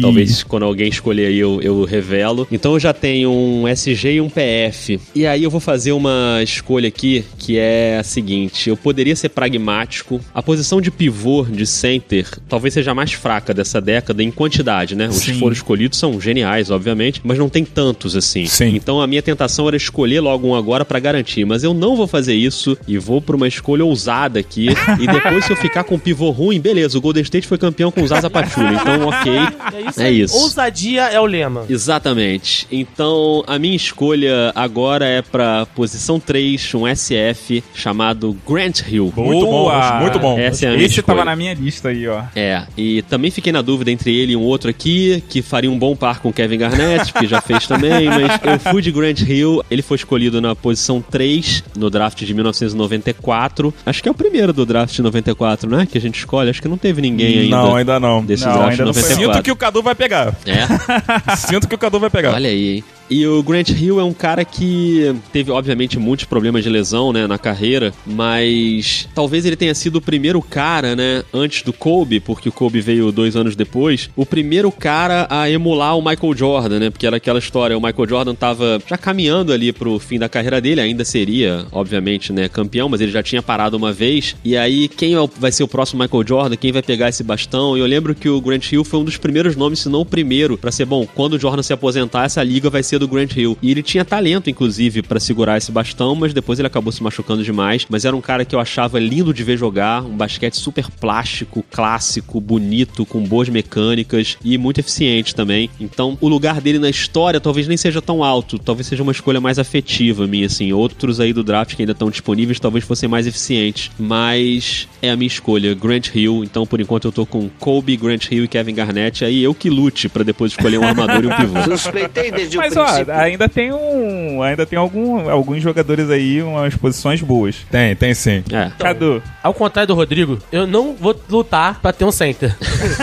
Talvez quando alguém escolher aí eu, eu revelo. Então eu já tenho um SG e um PF. E aí eu vou fazer uma escolha aqui que é a seguinte: eu poderia ser pragmático. A posição de pivô de center talvez seja a mais fraca dessa década em quantidade, né? Os que Sim. foram escolhidos são geniais, obviamente, mas não tem tantos assim. Sim. Então a minha tentação era escolher logo um agora pra garantir, mas eu não vou fazer isso e vou pra uma escolha ousada aqui. e depois, se eu ficar com um pivô ruim, beleza, o Golden State foi campeão com o Zaza Pachulia, então ok. É isso. É isso. Ousadia é o lema. Exatamente. Então, a minha escolha agora é pra posição 3, um SF chamado Grant Hill. Muito bom, Boa! muito bom. Essa é a minha Esse escolha. tava na minha lista aí, ó. É, e também fiquei na dúvida entre ele e um outro aqui, que faria um bom par com o Kevin Garnett, que já fez também, mas eu fui de Grant Hill, ele foi escolhido na posição 3 no draft de 1994. Acho que é o primeiro do draft de 94, né? Que a gente escolhe. Acho que não teve ninguém ainda. Não, ainda não. Desse Não, draft de ainda não foi. 94. Sinto que o Cadu vai pegar. É, Sinto que o Cadu vai pegar. olha aí, hein? E o Grant Hill é um cara que teve, obviamente, muitos problemas de lesão, né, na carreira, mas talvez ele tenha sido o primeiro cara, né, antes do Kobe, porque o Kobe veio dois anos depois, o primeiro cara a emular o Michael Jordan, né, porque era aquela história, o Michael Jordan tava já caminhando ali pro fim da carreira dele, ainda seria, obviamente, né, campeão, mas ele já tinha parado uma vez, e aí quem é vai ser o próximo Michael Jordan, quem vai pegar esse bastão, e eu lembro que o Grant Hill foi um dos primeiros nomes, se não o primeiro, pra ser bom, quando o Jordan se aposentar, essa liga vai ser do Grant Hill. E ele tinha talento, inclusive, pra segurar esse bastão, mas depois ele acabou se machucando demais. Mas era um cara que eu achava lindo de ver jogar, um basquete super plástico, clássico, bonito, com boas mecânicas e muito eficiente também. Então, o lugar dele na história talvez nem seja tão alto, talvez seja uma escolha mais afetiva minha, assim. Outros aí do draft que ainda estão disponíveis talvez fossem mais eficientes, mas é a minha escolha, Grant Hill. Então, por enquanto, eu tô com Kobe, Grant Hill e Kevin Garnett. Aí eu que lute pra depois escolher um armador e um pivô. Suspeitei desde Mas o ó, princípio. ainda tem um. Ainda tem algum, alguns jogadores aí, umas posições boas. Tem, tem sim. É. Cadu, Ao contrário do Rodrigo, eu não vou lutar pra ter um center.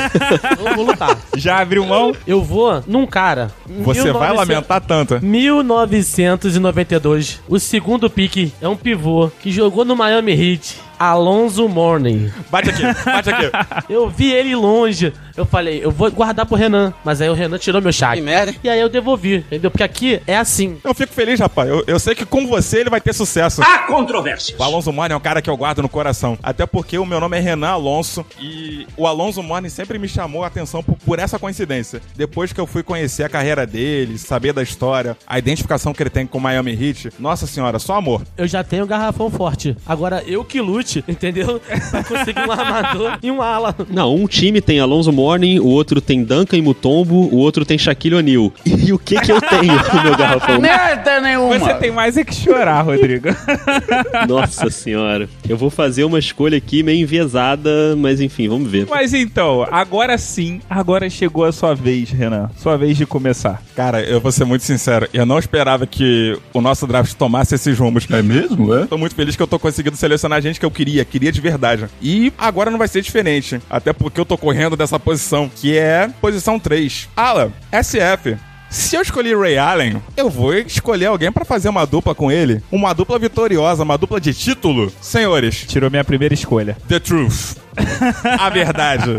não vou lutar. já abriu mão? Eu vou num cara. Você vai 1900 lamentar tanto. 1992. O segundo pique é um pivô que jogou no Miami Heat. Alonso Morning. Bate aqui, bate aqui. Eu vi ele longe. Eu falei, eu vou guardar pro Renan. Mas aí o Renan tirou meu chá. Que merda. E aí eu devolvi, entendeu? Porque aqui é assim. Eu fico feliz, rapaz. Eu, eu sei que com você ele vai ter sucesso. Há controvérsias. O Alonso Morning é um cara que eu guardo no coração. Até porque o meu nome é Renan Alonso e o Alonso Morning sempre me chamou a atenção por, por essa coincidência. Depois que eu fui conhecer a carreira dele, saber da história, a identificação que ele tem com o Miami Heat, nossa senhora, só amor. Eu já tenho um garrafão forte. Agora eu que lute, entendeu? Pra conseguir um armador e um ala. Não, um time tem Alonso Morning, o outro tem Duncan e Mutombo, o outro tem Shaquille O'Neal. E o que que eu tenho no meu garrafão? Merda nenhuma. Você tem mais é que chorar, Rodrigo. Nossa senhora. Eu vou fazer uma escolha aqui meio enviesada, mas enfim, vamos ver. Mas então, agora sim, agora chegou a sua vez, Renan. Sua vez de começar. Cara, eu vou ser muito sincero, eu não esperava que o nosso draft tomasse esses rumos. É mesmo? É? Tô muito feliz que eu tô conseguindo selecionar a gente que eu queria, queria de verdade. E agora não vai ser diferente, até porque eu tô correndo dessa posição, que é posição 3. Ala, SF. Se eu escolhi Ray Allen, eu vou escolher alguém pra fazer uma dupla com ele. Uma dupla vitoriosa, uma dupla de título. Senhores, Tirou minha primeira escolha. The Truth. A verdade.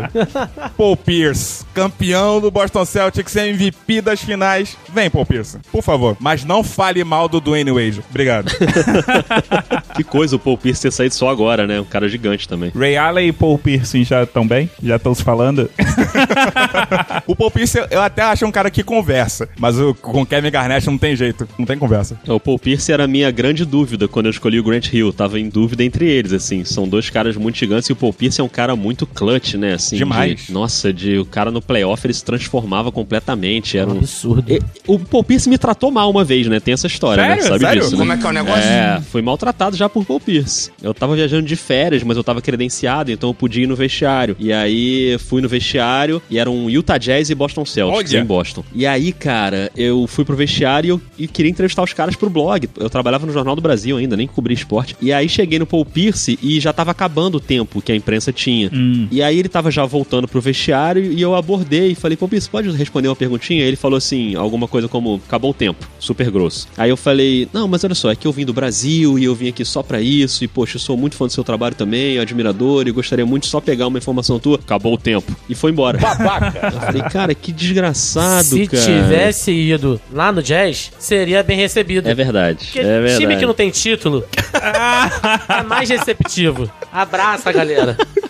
Paul Pierce, campeão do Boston Celtics, MVP das finais. Vem, Paul Pierce, por favor. Mas não fale mal do Dwayne Wade. Obrigado. Que coisa o Paul Pierce ter saído só agora, né? Um cara gigante também. Ray Allen e Paul Pierce já estão bem? Já estão se falando? o Paul Pierce, eu até acho um cara que conversa. Mas o, com Kevin Garnett não tem jeito. Não tem conversa. O Paul Pierce era a minha grande dúvida quando eu escolhi o Grant Hill. Tava em dúvida entre eles, assim. São dois caras muito gigantes e o Paul Pierce é um cara muito clutch, né? Assim, Demais. de- nossa, de o cara no playoff ele se transformava completamente. Era um. Absurdo. E- O Paul Pierce me tratou mal uma vez, né? Tem essa história, Sério? né? Sabe Sério? disso, né? Como é que é o negócio? É, fui maltratado já por Paul Pierce. Eu tava viajando de férias, mas eu tava credenciado, então eu podia ir no vestiário. E aí fui no vestiário e era um Utah Jazz e Boston Celtics Olha. em Boston. E aí, cara, eu fui pro vestiário e, e queria entrevistar os caras pro blog. Eu trabalhava no Jornal do Brasil ainda, nem cobri esporte. E aí cheguei no Paul Pierce e já tava acabando o tempo que a imprensa tinha. E aí ele tava já voltando pro vestiário e eu abordei e falei, Paul Pierce, pode responder uma perguntinha? Ele falou assim, alguma coisa como, acabou o tempo, super grosso. Aí eu falei, não, mas olha só, é que eu vim do Brasil e eu vim aqui só pra isso e, poxa, eu sou muito fã do seu trabalho também, admirador e gostaria muito de só pegar uma informação tua. Acabou o tempo. E foi embora. Babaca. Eu falei, cara, que desgraçado, Se cara. tivesse ido lá no Jazz, seria bem recebido. É verdade. Porque é verdade. time que não tem título é mais receptivo. Abraça, galera.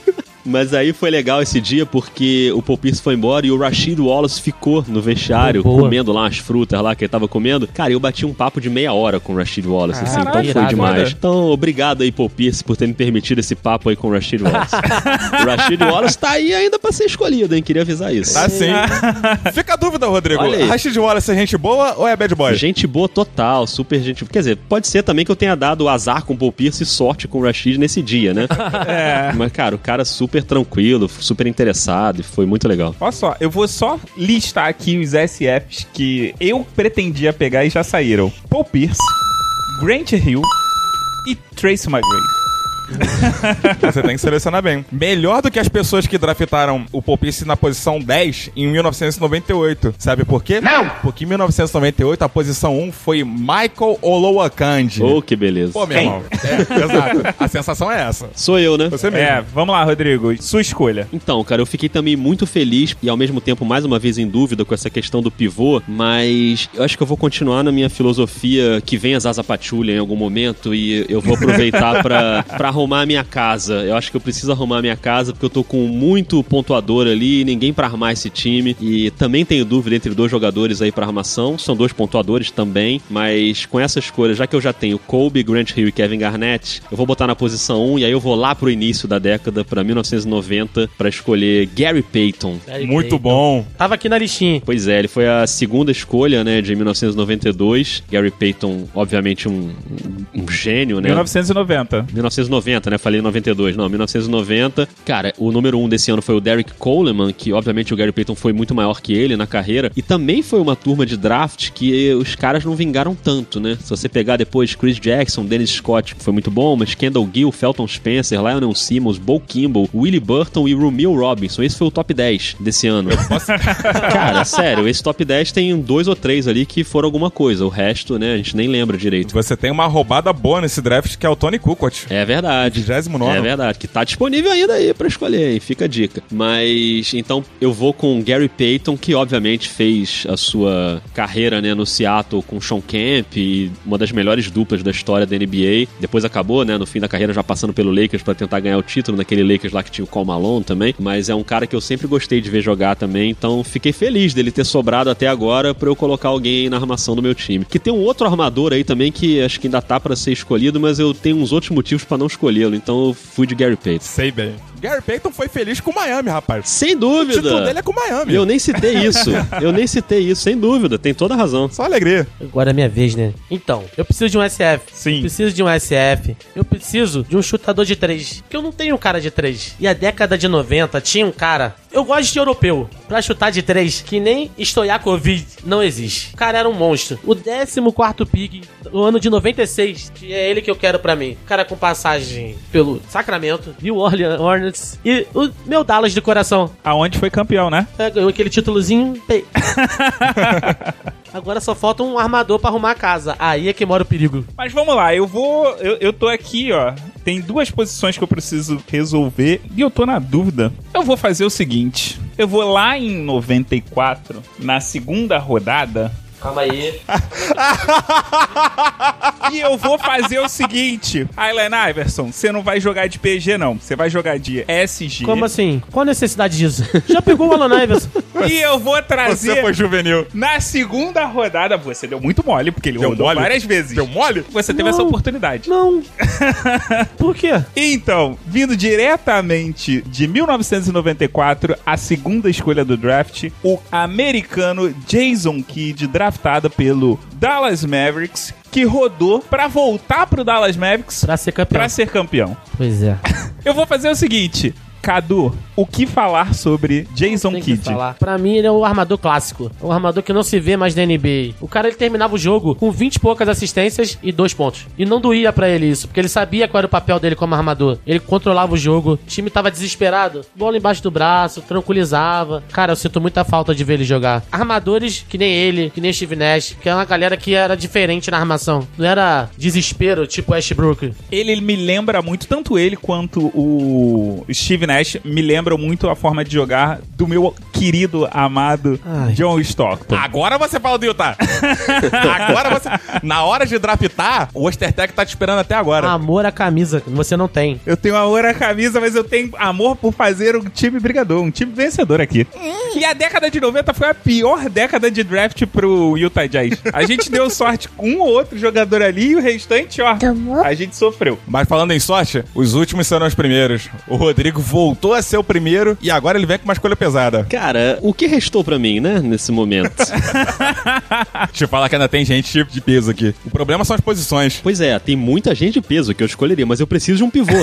Mas aí foi legal esse dia porque o Paul Pierce foi embora e o Rashid Wallace ficou no vestiário Boa. comendo lá as frutas lá que ele tava comendo. Cara, eu bati um papo de meia hora com o Rashid Wallace, assim, então foi demais. Foda. Então, obrigado aí, Paul Pierce, por ter me permitido esse papo aí com o Rashid Wallace. o Rashid Wallace tá aí ainda pra ser escolhido, hein? Queria avisar isso. Tá sim. Fica a dúvida, Rodrigo. Rashid Wallace é gente boa ou é bad boy? Gente boa total, super gente. Quer dizer, pode ser também que eu tenha dado azar com o Paul Pierce e sorte com o Rashid nesse dia, né? Mas, cara, o cara super tranquilo, super interessado e foi muito legal. Olha só, eu vou só listar aqui os SFs que eu pretendia pegar e já saíram. Paul Pierce, Grant Hill e Tracy McGrady. Você tem que selecionar bem. Melhor do que as pessoas que draftaram o Paul Pierce na posição 10 em 1998. Sabe por quê? Não! Porque em 1998 a posição 1 foi Michael Olowokandi. Oh, que beleza. Pô, meu irmão. É, exato. A sensação é essa. Sou eu, né? Você mesmo. É, vamos lá, Rodrigo. Sua escolha. Então, cara, eu fiquei também muito feliz e ao mesmo tempo mais uma vez em dúvida com essa questão do pivô, mas eu acho que eu vou continuar na minha filosofia que vem as asa patulha em algum momento e eu vou aproveitar pra, pra arrumar a minha casa. Eu acho que eu preciso arrumar a minha casa porque eu tô com muito pontuador ali, ninguém pra armar esse time e também tenho dúvida entre dois jogadores aí pra armação, são dois pontuadores também, mas com essa escolha, já que eu já tenho Kobe, Grant Hill e Kevin Garnett, eu vou botar na posição 1 e aí eu vou lá pro início da década, pra 1990, pra escolher Gary Payton. Gary Muito Payton. bom. Tava aqui na listinha. Pois é, ele foi a segunda escolha, né, de 1992. Gary Payton, obviamente, um, um, um gênio, né? 1990. 1990, né? Falei 92. Não, 1990. Cara, o número um desse ano foi o Derek Coleman, que obviamente o Gary Payton foi muito maior que ele na carreira. E também foi uma turma de draft que os caras não vingaram tanto, né? Se você pegar depois Chris Jackson, Dennis Scott, que foi muito bom, mas Kendall Gill, Felton Spencer, Lionel Simmons, Bo Kimball, Willie Burton e Romeo Robinson. Esse foi o top 10 desse ano. Cara, sério, esse top 10 tem dois ou três ali que foram alguma coisa. O resto, né, a gente nem lembra direito. Você tem uma roubada boa nesse draft que é o Tony Kukoc. É verdade. 29. É verdade, que tá disponível ainda aí pra escolher, hein? Fica a dica. Mas, então, eu vou com Gary Payton, que obviamente fez a sua carreira, né, no Seattle com Sean e uma das melhores duplas da história da NBA. Depois acabou, né, no fim da carreira já passando pelo Lakers pra tentar ganhar o título, naquele Lakers lá que tinha o Cal Malone também. Mas é um cara que eu sempre gostei de ver jogar também, então fiquei feliz dele ter sobrado até agora pra eu colocar alguém na armação do meu time. Que tem um outro armador aí também que acho que ainda tá pra ser escolhido, mas eu tenho uns outros motivos pra não escolhê-lo, então eu fui de Gary Payton. Sei bem. Gary Payton foi feliz com o Miami, rapaz. Sem O dúvida. título dele é com o Miami. Eu nem citei isso. Eu nem citei isso, sem dúvida. Tem toda a razão. Só alegria. Agora é minha vez, né? Então, eu preciso de um SF. Sim. Preciso de um SF. Eu preciso de um chutador de três. Porque eu não tenho um cara de três. E a década de 90 tinha um cara. Eu gosto de europeu. Pra chutar de três, que nem Stojakovic não existe. O cara era um monstro. O 14 pick do ano de 96. Que é ele que eu quero pra mim. O cara com passagem pelo Sacramento, New Orleans E o meu Dallas de coração. Aonde foi campeão, né? É, ganhou aquele títulozinho. Agora só falta um armador pra arrumar a casa. Aí é que mora o perigo. Mas vamos lá, eu vou. Eu, eu tô aqui, ó. Tem duas posições que eu preciso resolver e eu tô na dúvida. Eu vou fazer o seguinte: eu vou lá em 94, na segunda rodada, Calma aí. e eu vou fazer o seguinte: Aylen Iverson, você não vai jogar de PG, não. Você vai jogar de SG. Como assim? Qual a necessidade disso? Já pegou o Alan Iverson? E eu vou Você trazer. foi juvenil. Na segunda rodada, você deu muito mole, porque ele Deu rodou mole? várias vezes. Deu mole? Você teve Não. essa oportunidade. Não. Por quê? Então, vindo diretamente de 1994, a segunda escolha do draft, o americano Jason Kidd, draftado pelo Dallas Mavericks, que rodou pra voltar pro Dallas Mavericks Pra ser campeão. pra ser campeão. Pois é. Eu vou fazer o seguinte. Cadu, o que falar sobre Jason Kidd? Pra mim, ele é o armador clássico. É um armador que não se vê mais na NBA. O cara, ele terminava o jogo com 20 e poucas assistências e dois pontos. E não doía pra ele isso, porque ele sabia qual era o papel dele como armador. Ele controlava o jogo, o time tava desesperado. Bola embaixo do braço, tranquilizava. Cara, eu sinto muita falta de ver ele jogar. Armadores que nem ele, que nem Steve Nash, que é uma galera que era diferente na armação. Não era desespero, tipo Westbrook. Ele me lembra muito, tanto ele quanto o Steve Nash, me lembram muito a forma de jogar do meu querido, amado Ai. John Stockton. Agora você fala do Utah. agora você. Na hora de draftar, o Ostertec tá te esperando até agora. Amor à camisa, que você não tem. Eu tenho amor à camisa, mas eu tenho amor por fazer um time brigador, um time vencedor aqui. E a década de 90 foi a pior década de draft pro Utah Jazz. A gente deu sorte com um ou outro jogador ali e o restante, ó, a gente sofreu. Mas falando em sorte, os últimos serão os primeiros. O Rodrigo voltou a ser o primeiro e agora ele vem com uma escolha pesada. Cara, o que restou pra mim, né, nesse momento? Deixa eu falar que ainda tem gente de peso aqui. O problema são as posições. Pois é, tem muita gente de peso que eu escolheria, mas eu preciso de um pivô.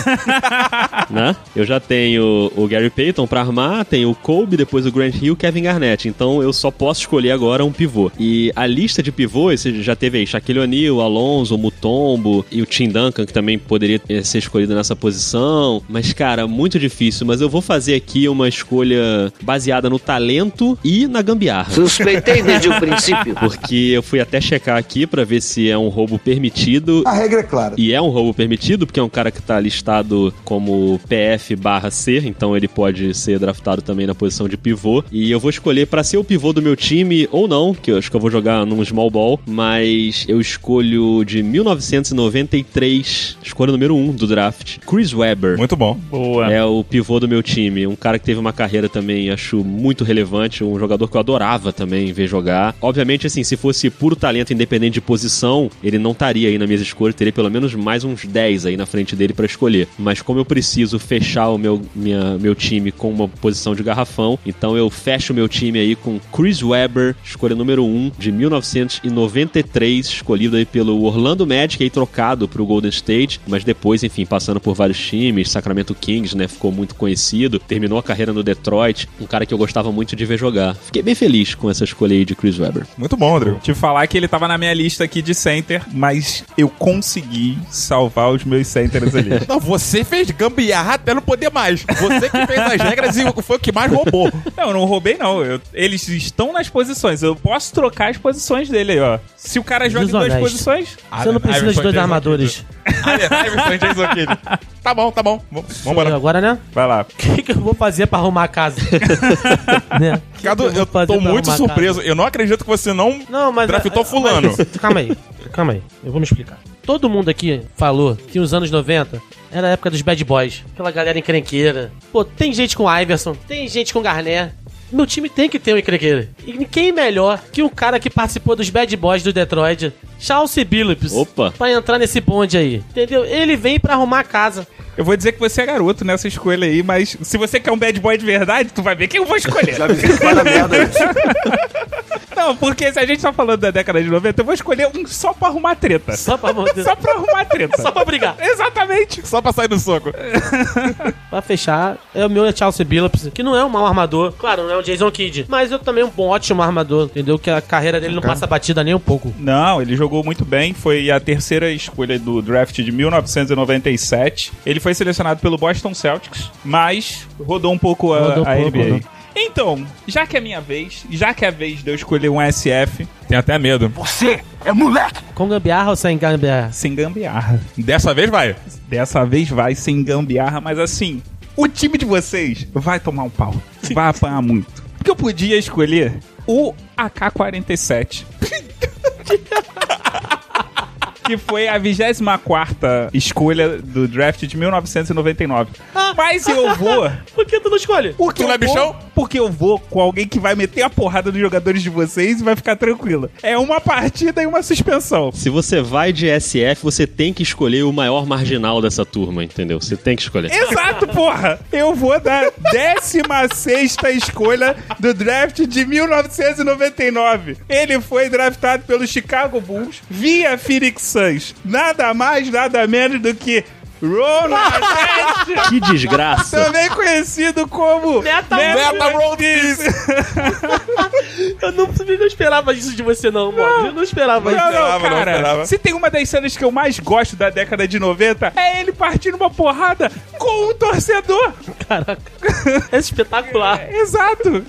né? Eu já tenho o Gary Payton pra armar, tenho o Kobe, depois o Grant Hill, Kevin Garnett. Então eu só posso escolher agora um pivô. E a lista de pivôs, você já teve aí Shaquille O'Neal, Alonso, Mutombo e o Tim Duncan, que também poderia eh, ser escolhido nessa posição. Mas, cara, muito difícil. Mas eu vou fazer aqui uma escolha baseada no talento e na gambiarra. Suspeitei desde o princípio. Porque eu fui até checar aqui pra ver se é um roubo permitido. A regra é clara. E é um roubo permitido, porque é um cara que tá listado como PF barra C, então ele pode ser draftado também na posição de pivô. E eu vou escolher pra ser o pivô do meu time, ou não, que eu acho que eu vou jogar num small ball, mas eu escolho de 1993, escolha número 1 do draft, Chris Webber. Muito bom. Boa. É o pivô do meu time. Um cara que teve uma carreira também, acho muito relevante. Um jogador que eu adorava também ver jogar. Obviamente, assim, se fosse puro talento independente de posição, ele não estaria aí na minha escolha. Teria pelo menos mais uns 10 aí na frente dele pra escolher. Mas como eu preciso fechar o meu, minha, meu time com uma posição de garrafão, então eu fecho o meu time aí com Chris Webber, escolha número 1 de 1993, escolhido aí pelo Orlando Magic, aí trocado pro Golden State, mas depois, enfim, passando por vários times, Sacramento Kings, né, ficou muito conhecido, terminou a carreira no Detroit, um cara que eu gostava muito de ver jogar. Fiquei bem feliz com essa escolha aí de Chris Webber. Muito bom, Rodrigo. Te falar que ele tava na minha lista aqui de center, mas eu consegui salvar os meus centers ali. Não, você fez gambiarra até não poder mais. Você que fez as regras e foi o que mais roubou. não, eu não roubei, não. Eu- eles estão nas posições. Eu posso trocar as posições dele aí, ó. Se o cara joga em duas posições. Você não precisa de dois armadores. Iverson Jason Kidd. Tá bom, tá bom. Vambora. Agora, né? Vai lá. O que, que eu vou fazer pra arrumar a casa? né? Cadu, eu fazer tô muito surpreso. Eu não acredito que você não, Não, mas. draftou ah, fulano. mas- calma aí, calma aí. Eu vou me explicar. Todo mundo aqui falou que os anos 90 era a época dos bad boys. Aquela galera encrenqueira. Pô, tem gente com Iverson, tem gente com Garnett. Meu time tem que ter um encrenqueiro. E quem melhor que um cara que participou dos bad boys do Detroit, Chauncey Billups. Opa. Pra entrar nesse bonde aí. Entendeu? Ele vem pra arrumar a casa. Eu vou dizer que você é garoto nessa escolha aí, mas se você quer um bad boy de verdade, tu vai ver quem eu vou escolher. Já avisei que dar merda. Não, porque se a gente tá falando da década de 90, eu vou escolher um só pra arrumar treta. Só pra, Só pra arrumar treta. só pra brigar. Exatamente. Só pra sair do soco. Pra fechar, é o meu é Chelsea Billups, que não é um mau armador. Claro, não é o Jason Kidd, mas eu também um bom, ótimo armador, entendeu? Que a carreira dele não passa batida nem um pouco. Não, ele jogou muito bem. Foi a terceira escolha do draft de 1997. Ele foi selecionado pelo Boston Celtics, mas rodou um pouco a, Rodou a pouco, NBA. rodou. Então, já que é minha vez, já que é a vez de eu escolher um SF, Tem até medo. Você é moleque. Com gambiarra ou sem gambiarra? sem gambiarra. Dessa vez vai. Dessa vez vai sem gambiarra, mas assim, o time de vocês vai tomar um pau. Vai apanhar muito. Porque eu podia escolher o AK-47. que foi a 24 escolha do draft de 1999. Mas eu vou. Por que tu não escolhe? Porque Tu não é bichão? Porque eu vou com alguém que vai meter a porrada nos jogadores de vocês e vai ficar tranquilo. É uma partida e uma suspensão. Se você vai de SF, você tem que escolher o maior marginal dessa turma, entendeu? Você tem que escolher. Exato, porra! Eu vou da 16 escolha do draft de 1999. Ele foi draftado pelo Chicago Bulls via Phoenix Nada mais, nada menos do que Ron Artest, Que desgraça! também conhecido como Meta- Meta Meta World Peace. Eu não, eu não esperava isso de você, não, mano. Eu não esperava Não, isso. não, não cara. esperava. se tem uma das cenas que eu mais gosto da década de 90, é ele partindo uma porrada com um torcedor. Caraca. É espetacular. Exato.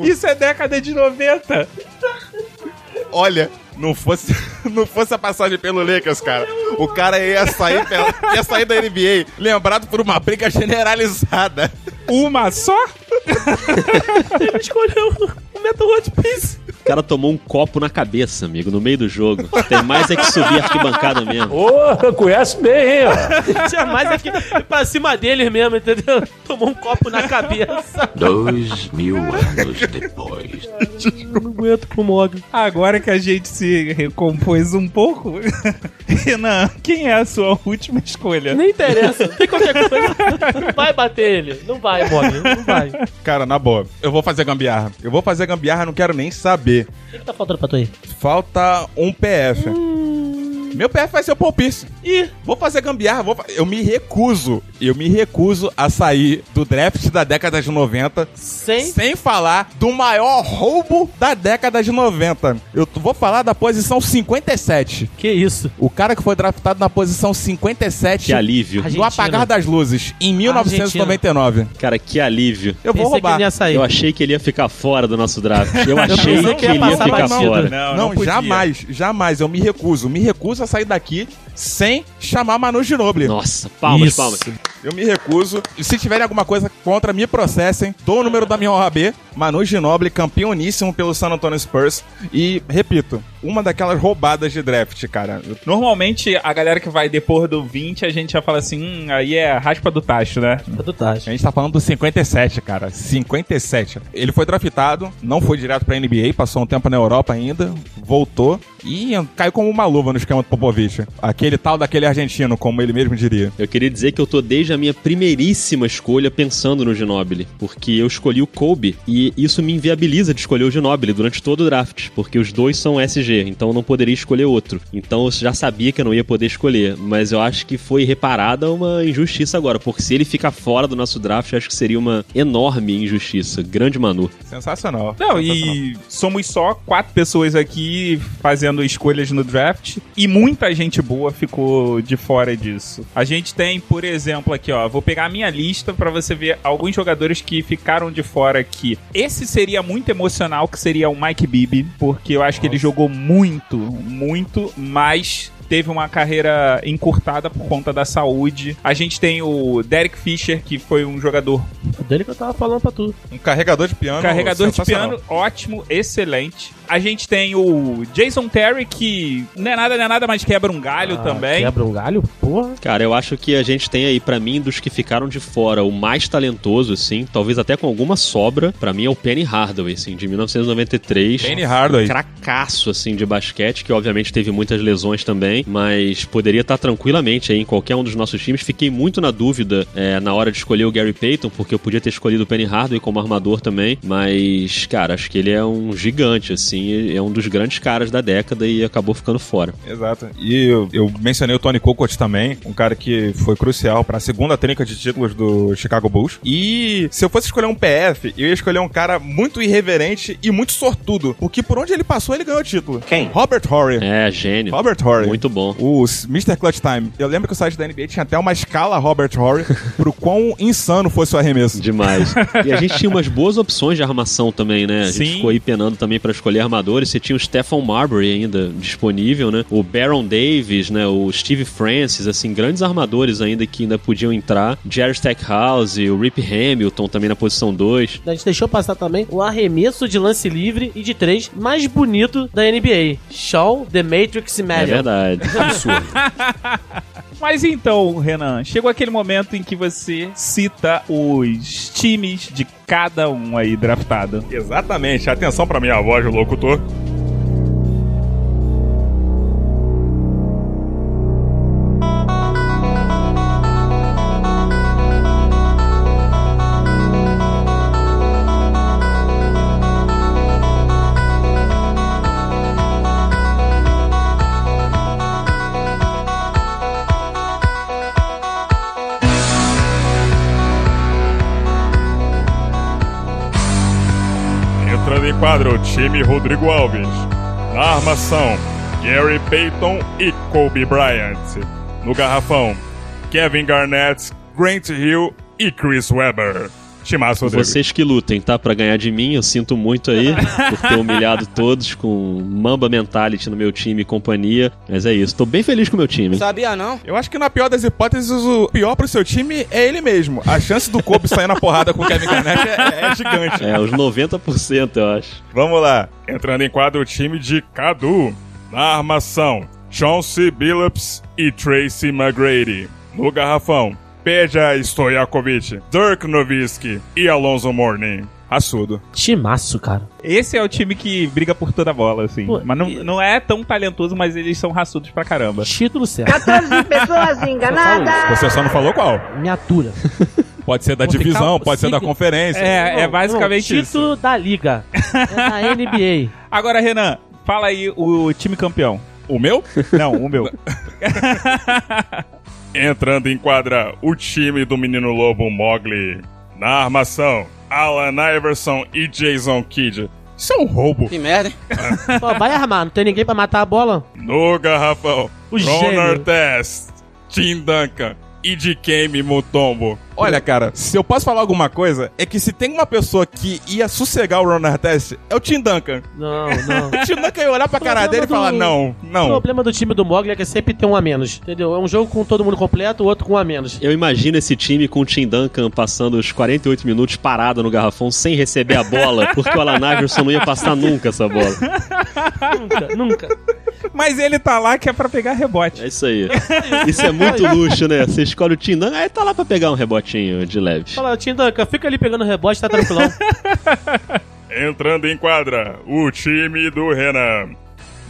Isso é década de 90. Olha, não fosse, não fosse a passagem pelo Lakers, cara, o cara ia sair, pela- ia sair da NBA lembrado por uma briga generalizada. Uma só? Ele escolheu o Metal World Peace. cara tomou um copo na cabeça, amigo, no meio do jogo. Tem mais é que subir a arquibancada mesmo. Ô, conhece bem, hein, ó. Tinha mais aqui pra cima deles mesmo, entendeu? Tomou um copo na cabeça. Dois mil anos depois. Eu não aguento pro Mogli. Agora que a gente se recompôs um pouco, Renan, quem é a sua última escolha? Nem interessa. Tem qualquer coisa. Não vai bater ele. Não vai, Mogli. Não vai. O Cara, na boa, eu vou fazer gambiarra. Eu vou fazer gambiarra, não quero nem saber. que, que tá faltando pra tu aí? Falta um PF. Meu PF vai ser o Paul Pierce. Ih, vou fazer gambiarra. Vou fa- Eu me recuso. Eu me recuso a sair do draft da década de 90 Sem. sem falar do maior roubo da década de 90. Eu vou falar da posição 57. Que isso? O cara que foi draftado na posição 57 Que alívio. no Argentina. apagar das luzes em 1999. Cara, que alívio. Eu vou Pensei que roubar. ele ia sair. Eu achei que ele ia ficar fora do nosso draft. Eu achei que que ia ele ia passar ficar batido. fora. Não, Não, não jamais, jamais. Eu me recuso. Me recuso a sair daqui sem chamar Manu Ginobili. Nossa, palmas, Isso. palmas. Eu me recuso. E se tiverem alguma coisa contra, me processem. Dou o número da minha OAB. Manu Ginobili, campeoníssimo pelo San Antonio Spurs. E, repito, uma daquelas roubadas de draft, cara. Normalmente, a galera que vai depois do 20, a gente já fala assim, hum, aí é raspa do tacho, né? Pra tu tá. A gente tá falando do 57, cara. 57. Ele foi draftado, não foi direto pra NBA, passou um tempo na Europa ainda, voltou e caiu como uma luva no esquema do Popovich. Aquele tal daquele argentino, como ele mesmo diria. Eu queria dizer que eu tô desde a minha primeiríssima escolha pensando no Ginobili, porque eu escolhi o Kobe e isso me inviabiliza de escolher o Ginobili durante todo o draft, porque os dois são SG, então eu não poderia escolher outro. Então eu já sabia que eu não ia poder escolher, mas eu acho que foi reparada uma injustiça agora, porque se ele ficar fora do nosso draft, eu acho que seria uma enorme injustiça. Grande Manu. Sensacional. Não, Sensacional. e somos só quatro pessoas aqui fazendo escolhas no draft e muita gente boa ficou de fora disso. A gente tem, por exemplo, aqui, ó, vou pegar a minha lista pra você ver alguns jogadores que ficaram de fora aqui. Esse seria muito emocional, que seria o Mike Bibby, porque eu acho que ele jogou muito, muito, mas teve uma carreira encurtada por conta da saúde. A gente tem o Derek Fisher, que foi um jogador dele que eu tava falando pra tu. Um carregador de piano. Carregador de piano, ótimo, excelente. A gente tem o Jason Terry, que não é nada, não é nada, mas quebra um galho Ah, também. Quebra um galho? Porra. Cara, eu acho que a gente tem aí, pra mim, dos que ficaram de fora, o mais talentoso, assim, talvez até com alguma sobra, pra mim é o Penny Hardaway, assim, de 1993. Penny Hardaway. Cracaço, assim, de basquete, que obviamente teve muitas lesões também, mas poderia estar tranquilamente aí em qualquer um dos nossos times. Fiquei muito na dúvida é, na hora de escolher o Gary Payton, porque eu podia ter escolhido o Penny Hardaway como armador também, mas, cara, acho que ele é um gigante, assim, é um dos grandes caras da década e acabou ficando fora. Exato. E eu, eu mencionei o Tony Kukoc também, um cara que foi crucial para a segunda trinca de títulos do Chicago Bulls. E se eu fosse escolher um PF, eu ia escolher um cara muito irreverente e muito sortudo, porque por onde ele passou, ele ganhou o título. Quem? Robert Horry. É, gênio. Robert Horry. Muito bom. O Mr. Clutch Time. Eu lembro que o site da NBA tinha até uma escala Robert Horry pro quão insano fosse o arremesso. Demais. E a gente tinha umas boas opções de armação também, né? A gente Sim. ficou aí penando também pra escolher armadores. Você tinha o Stephen Marbury ainda disponível, né? O Baron Davis, né? O Steve Francis, assim, grandes armadores ainda que ainda podiam entrar. Jerry Stackhouse, o Rip Hamilton também na posição 2. A gente deixou passar também o arremesso de lance livre e de três mais bonito da NBA. Shaw The Matrix É Magic. verdade. Mas então, Renan, chegou aquele momento em que você cita os times de cada um aí draftado. Exatamente. Atenção pra minha voz, locutor. Time Rodrigo Alves. Na armação, Gary Payton e Kobe Bryant. No garrafão, Kevin Garnett, Grant Hill e Chris Webber. Timaço, Rodrigo. Vocês que lutem, tá? Pra ganhar de mim, eu sinto muito aí por ter humilhado todos com Mamba Mentality no meu time e companhia. Mas é isso, tô bem feliz com o meu time. Sabia não? Eu acho que na pior das hipóteses, o pior pro seu time é ele mesmo. A chance do Kobe sair na porrada com o Kevin Garnett é, é gigante. É, uns 90% eu acho. Vamos lá. Entrando em quadro o time de Cadu. Na armação, Chauncey Billups e Tracy McGrady. No garrafão, Peja Stojakovic, Dirk Nowitzki e Alonso Mourning. Raçudo. Timaço, cara. Esse é o time que briga por toda a bola, assim. Pô, mas não, e- não é tão talentoso, mas eles são raçudos pra caramba. Título certo. 14 pessoas enganadas. Você só não falou qual. Me atura. Pode ser da ficar divisão, pode ser da conferência. É, é basicamente Não, isso. Título da liga. É da NBA. Agora, Renan, fala aí o time campeão. O meu? Não, o meu. Entrando em quadra o time do menino lobo Mogli. Na armação, Alan Iverson e Jason Kidd. Isso é um roubo. Que merda, hein? Só vai armar, não tem ninguém pra matar a bola. No garrafão, O Ron gênio. Artest, Tim Duncan e Dikembe Mutombo. Olha, cara, se eu posso falar alguma coisa, é que se tem uma pessoa que ia sossegar o Ron Artest, é o Tim Duncan. Não, não. O Tim Duncan ia olhar pra cara dele e falar, do- não, O não. problema do time do Mogli é que sempre tem um a menos, entendeu? É um jogo com todo mundo completo, o outro com um a menos. Eu imagino esse time com o Tim Duncan passando os 48 minutos parado no garrafão sem receber a bola, porque o Alan Iverson não ia passar nunca essa bola. Nunca, nunca. Mas ele tá lá que é pra pegar rebote. É isso aí. Isso é muito luxo, né? Você escolhe o Tim Duncan, aí tá lá pra pegar um rebotinho de leve. Fala, Tim Duncan, fica ali pegando rebote, tá tranquilão. Entrando em quadra, o time do Renan.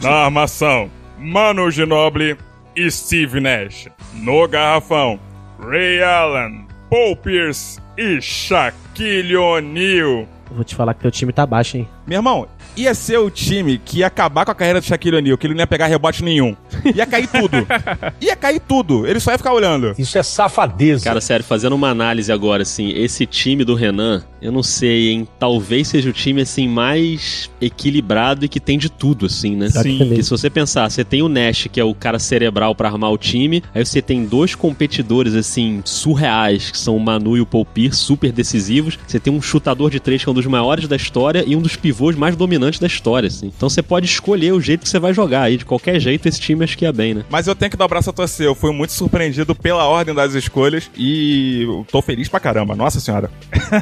Na armação, Manu Ginobili e Steve Nash. No garrafão, Ray Allen, Paul Pierce e Shaquille O'Neal. Vou te falar que teu time tá baixo, hein? Meu irmão, ia ser o time que ia acabar com a carreira do Shaquille O'Neal, que ele não ia pegar rebote nenhum. Ia cair tudo. ia cair tudo. Ele só ia ficar olhando. Isso é safadeza. Cara, sério, fazendo uma análise agora, assim, esse time do Renan, eu não sei, hein? Talvez seja o time, assim, mais equilibrado e que tem de tudo, assim, né? Sim. Porque se você pensar, você tem o Nash, que é o cara cerebral pra armar o time, aí você tem dois competidores, assim, surreais, que são o Manu e o Paul Pierce, super decisivos. Você tem um chutador de três, que é um dos maiores da história, e um dos pivôs mais dominantes da história, assim. Então você pode escolher o jeito que você vai jogar aí. De qualquer jeito, esse time acho que ia bem, né? Mas eu tenho que dar o braço a torcer. Eu fui muito surpreendido pela ordem das escolhas e tô feliz pra caramba. Nossa senhora.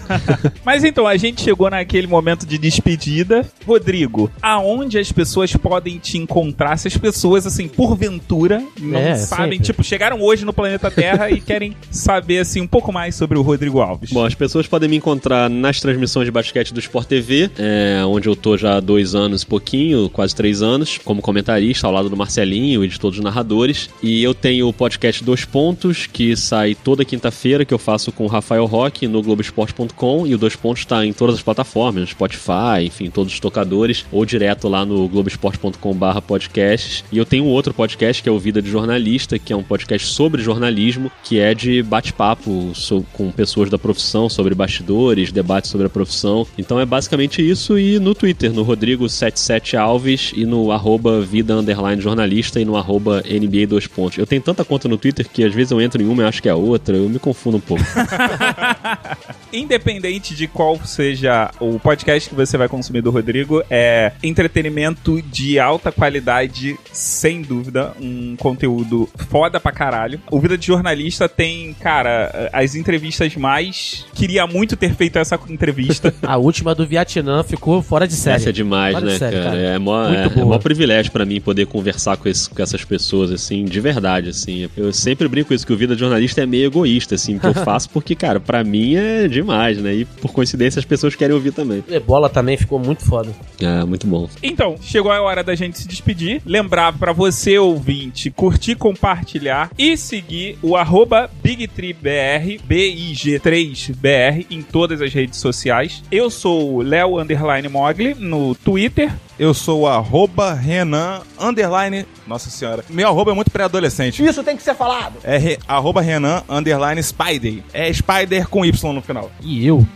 Mas então, a gente chegou naquele momento de despedida. Rodrigo, aonde as pessoas podem te encontrar? Se as pessoas, assim, porventura, não É, sabem, sempre. tipo, chegaram hoje no planeta Terra e querem saber, assim, um pouco mais sobre o Rodrigo Alves. Bom, as pessoas podem me encontrar nas transmissões de basquete do Sport TV, é, onde eu tô já dois anos e pouquinho, quase três anos, como comentarista, ao lado do Marcelinho e de todos os narradores. E eu tenho o podcast Dois Pontos, que sai toda quinta-feira, que eu faço com o Rafael Roque no Globoesporte.com. E o Dois Pontos está em todas as plataformas, Spotify, enfim, todos os tocadores, ou direto lá no globoesporte.com/barra podcasts. E eu tenho um outro podcast que é o Vida de Jornalista, que é um podcast sobre jornalismo, que é de bate-papo com pessoas da profissão sobre bastidores, debates sobre a profissão. Então é basicamente isso. E no Twitter, no Rodrigo77Alves e no arroba Vida Underline Jornalista e no arroba NBA 2 pontos. Eu tenho tanta conta no Twitter que às vezes eu entro em uma e acho que é a outra, eu me confundo um pouco. Independente de qual seja o podcast que você vai consumir do Rodrigo, é entretenimento de alta qualidade, sem dúvida, um conteúdo foda pra caralho. O Vida de Jornalista tem, cara, as entrevistas mais. Queria muito ter feito essa entrevista. A última do Vietnã ficou fora de série. Essa é demais, de né, série, cara? cara. É mó, é, é mó privilégio pra mim poder conversar com, esse- com essas pessoas, assim, de verdade, assim. Eu sempre brinco com isso, que o Vida de Jornalista é meio egoísta, assim, que eu faço porque, cara, pra mim é demais, né? E por coincidência as pessoas querem ouvir também. Ebola também ficou muito foda. É, muito bom. Então, chegou a hora da gente se despedir. Lembrar pra você, ouvinte, curtir, compartilhar e seguir o arroba BigTreeBR, BIG3BR, em todas as redes sociais. Eu sou o Léo Underline Mogli no Twitter. Eu sou o arroba Renan underline. Nossa senhora. Meu arroba é muito pré-adolescente. Isso tem que ser falado. É re, arroba Renan underline Spider. É Spider com Y no final. E eu?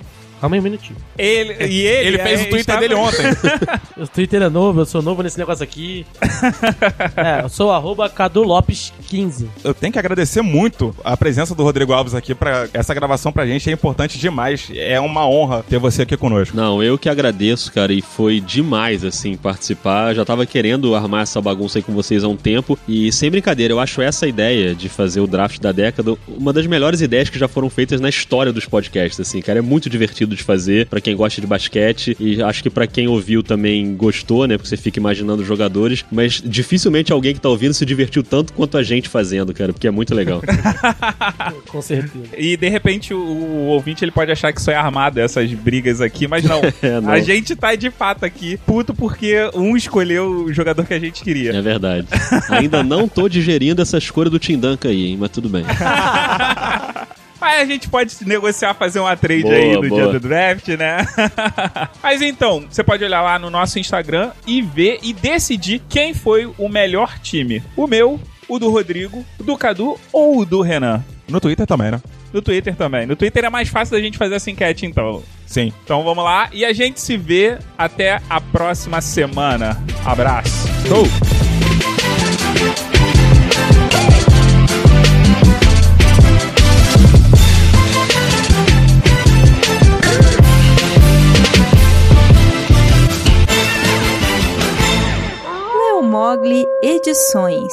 Calma aí um minutinho. Ele, e ele, Ele fez é, o Twitter estava- dele ontem. O Twitter é novo, eu sou novo nesse negócio aqui. é, eu sou arroba Cadu Lopes 15. Eu tenho que agradecer muito a presença do Rodrigo Alves aqui para essa gravação pra gente é importante demais. É uma honra ter você aqui conosco. Não, eu que agradeço, cara, e foi demais, assim, participar. Já tava querendo armar essa bagunça aí com vocês há um tempo. E sem brincadeira, eu acho essa ideia de fazer o draft da década uma das melhores ideias que já foram feitas na história dos podcasts, assim, cara. É muito divertido de fazer pra quem gosta de basquete. E acho que pra quem ouviu também gostou, né? Porque você fica imaginando os jogadores. Mas dificilmente alguém que tá ouvindo se divertiu tanto quanto a gente fazendo, cara, porque é muito legal. Com certeza. E de repente o, o ouvinte ele pode achar que isso é armado, essas brigas aqui, mas não. É, não. A gente tá de fato aqui puto porque um escolheu o jogador que a gente queria. É verdade. Ainda não tô digerindo essa escolha do Tim Duncan aí, hein? Mas tudo bem. Aí a gente pode negociar, fazer uma trade Boa, aí no boa. dia do draft, né? Mas então, você pode olhar lá no nosso Instagram e ver e decidir quem foi o melhor time. O meu, o do Rodrigo, o do Cadu ou o do Renan. No Twitter também, né? No Twitter também. No Twitter é mais fácil da gente fazer essa enquete, então. Sim. Então vamos lá e a gente se vê até a próxima semana. Abraço. Show! Mogli Edições.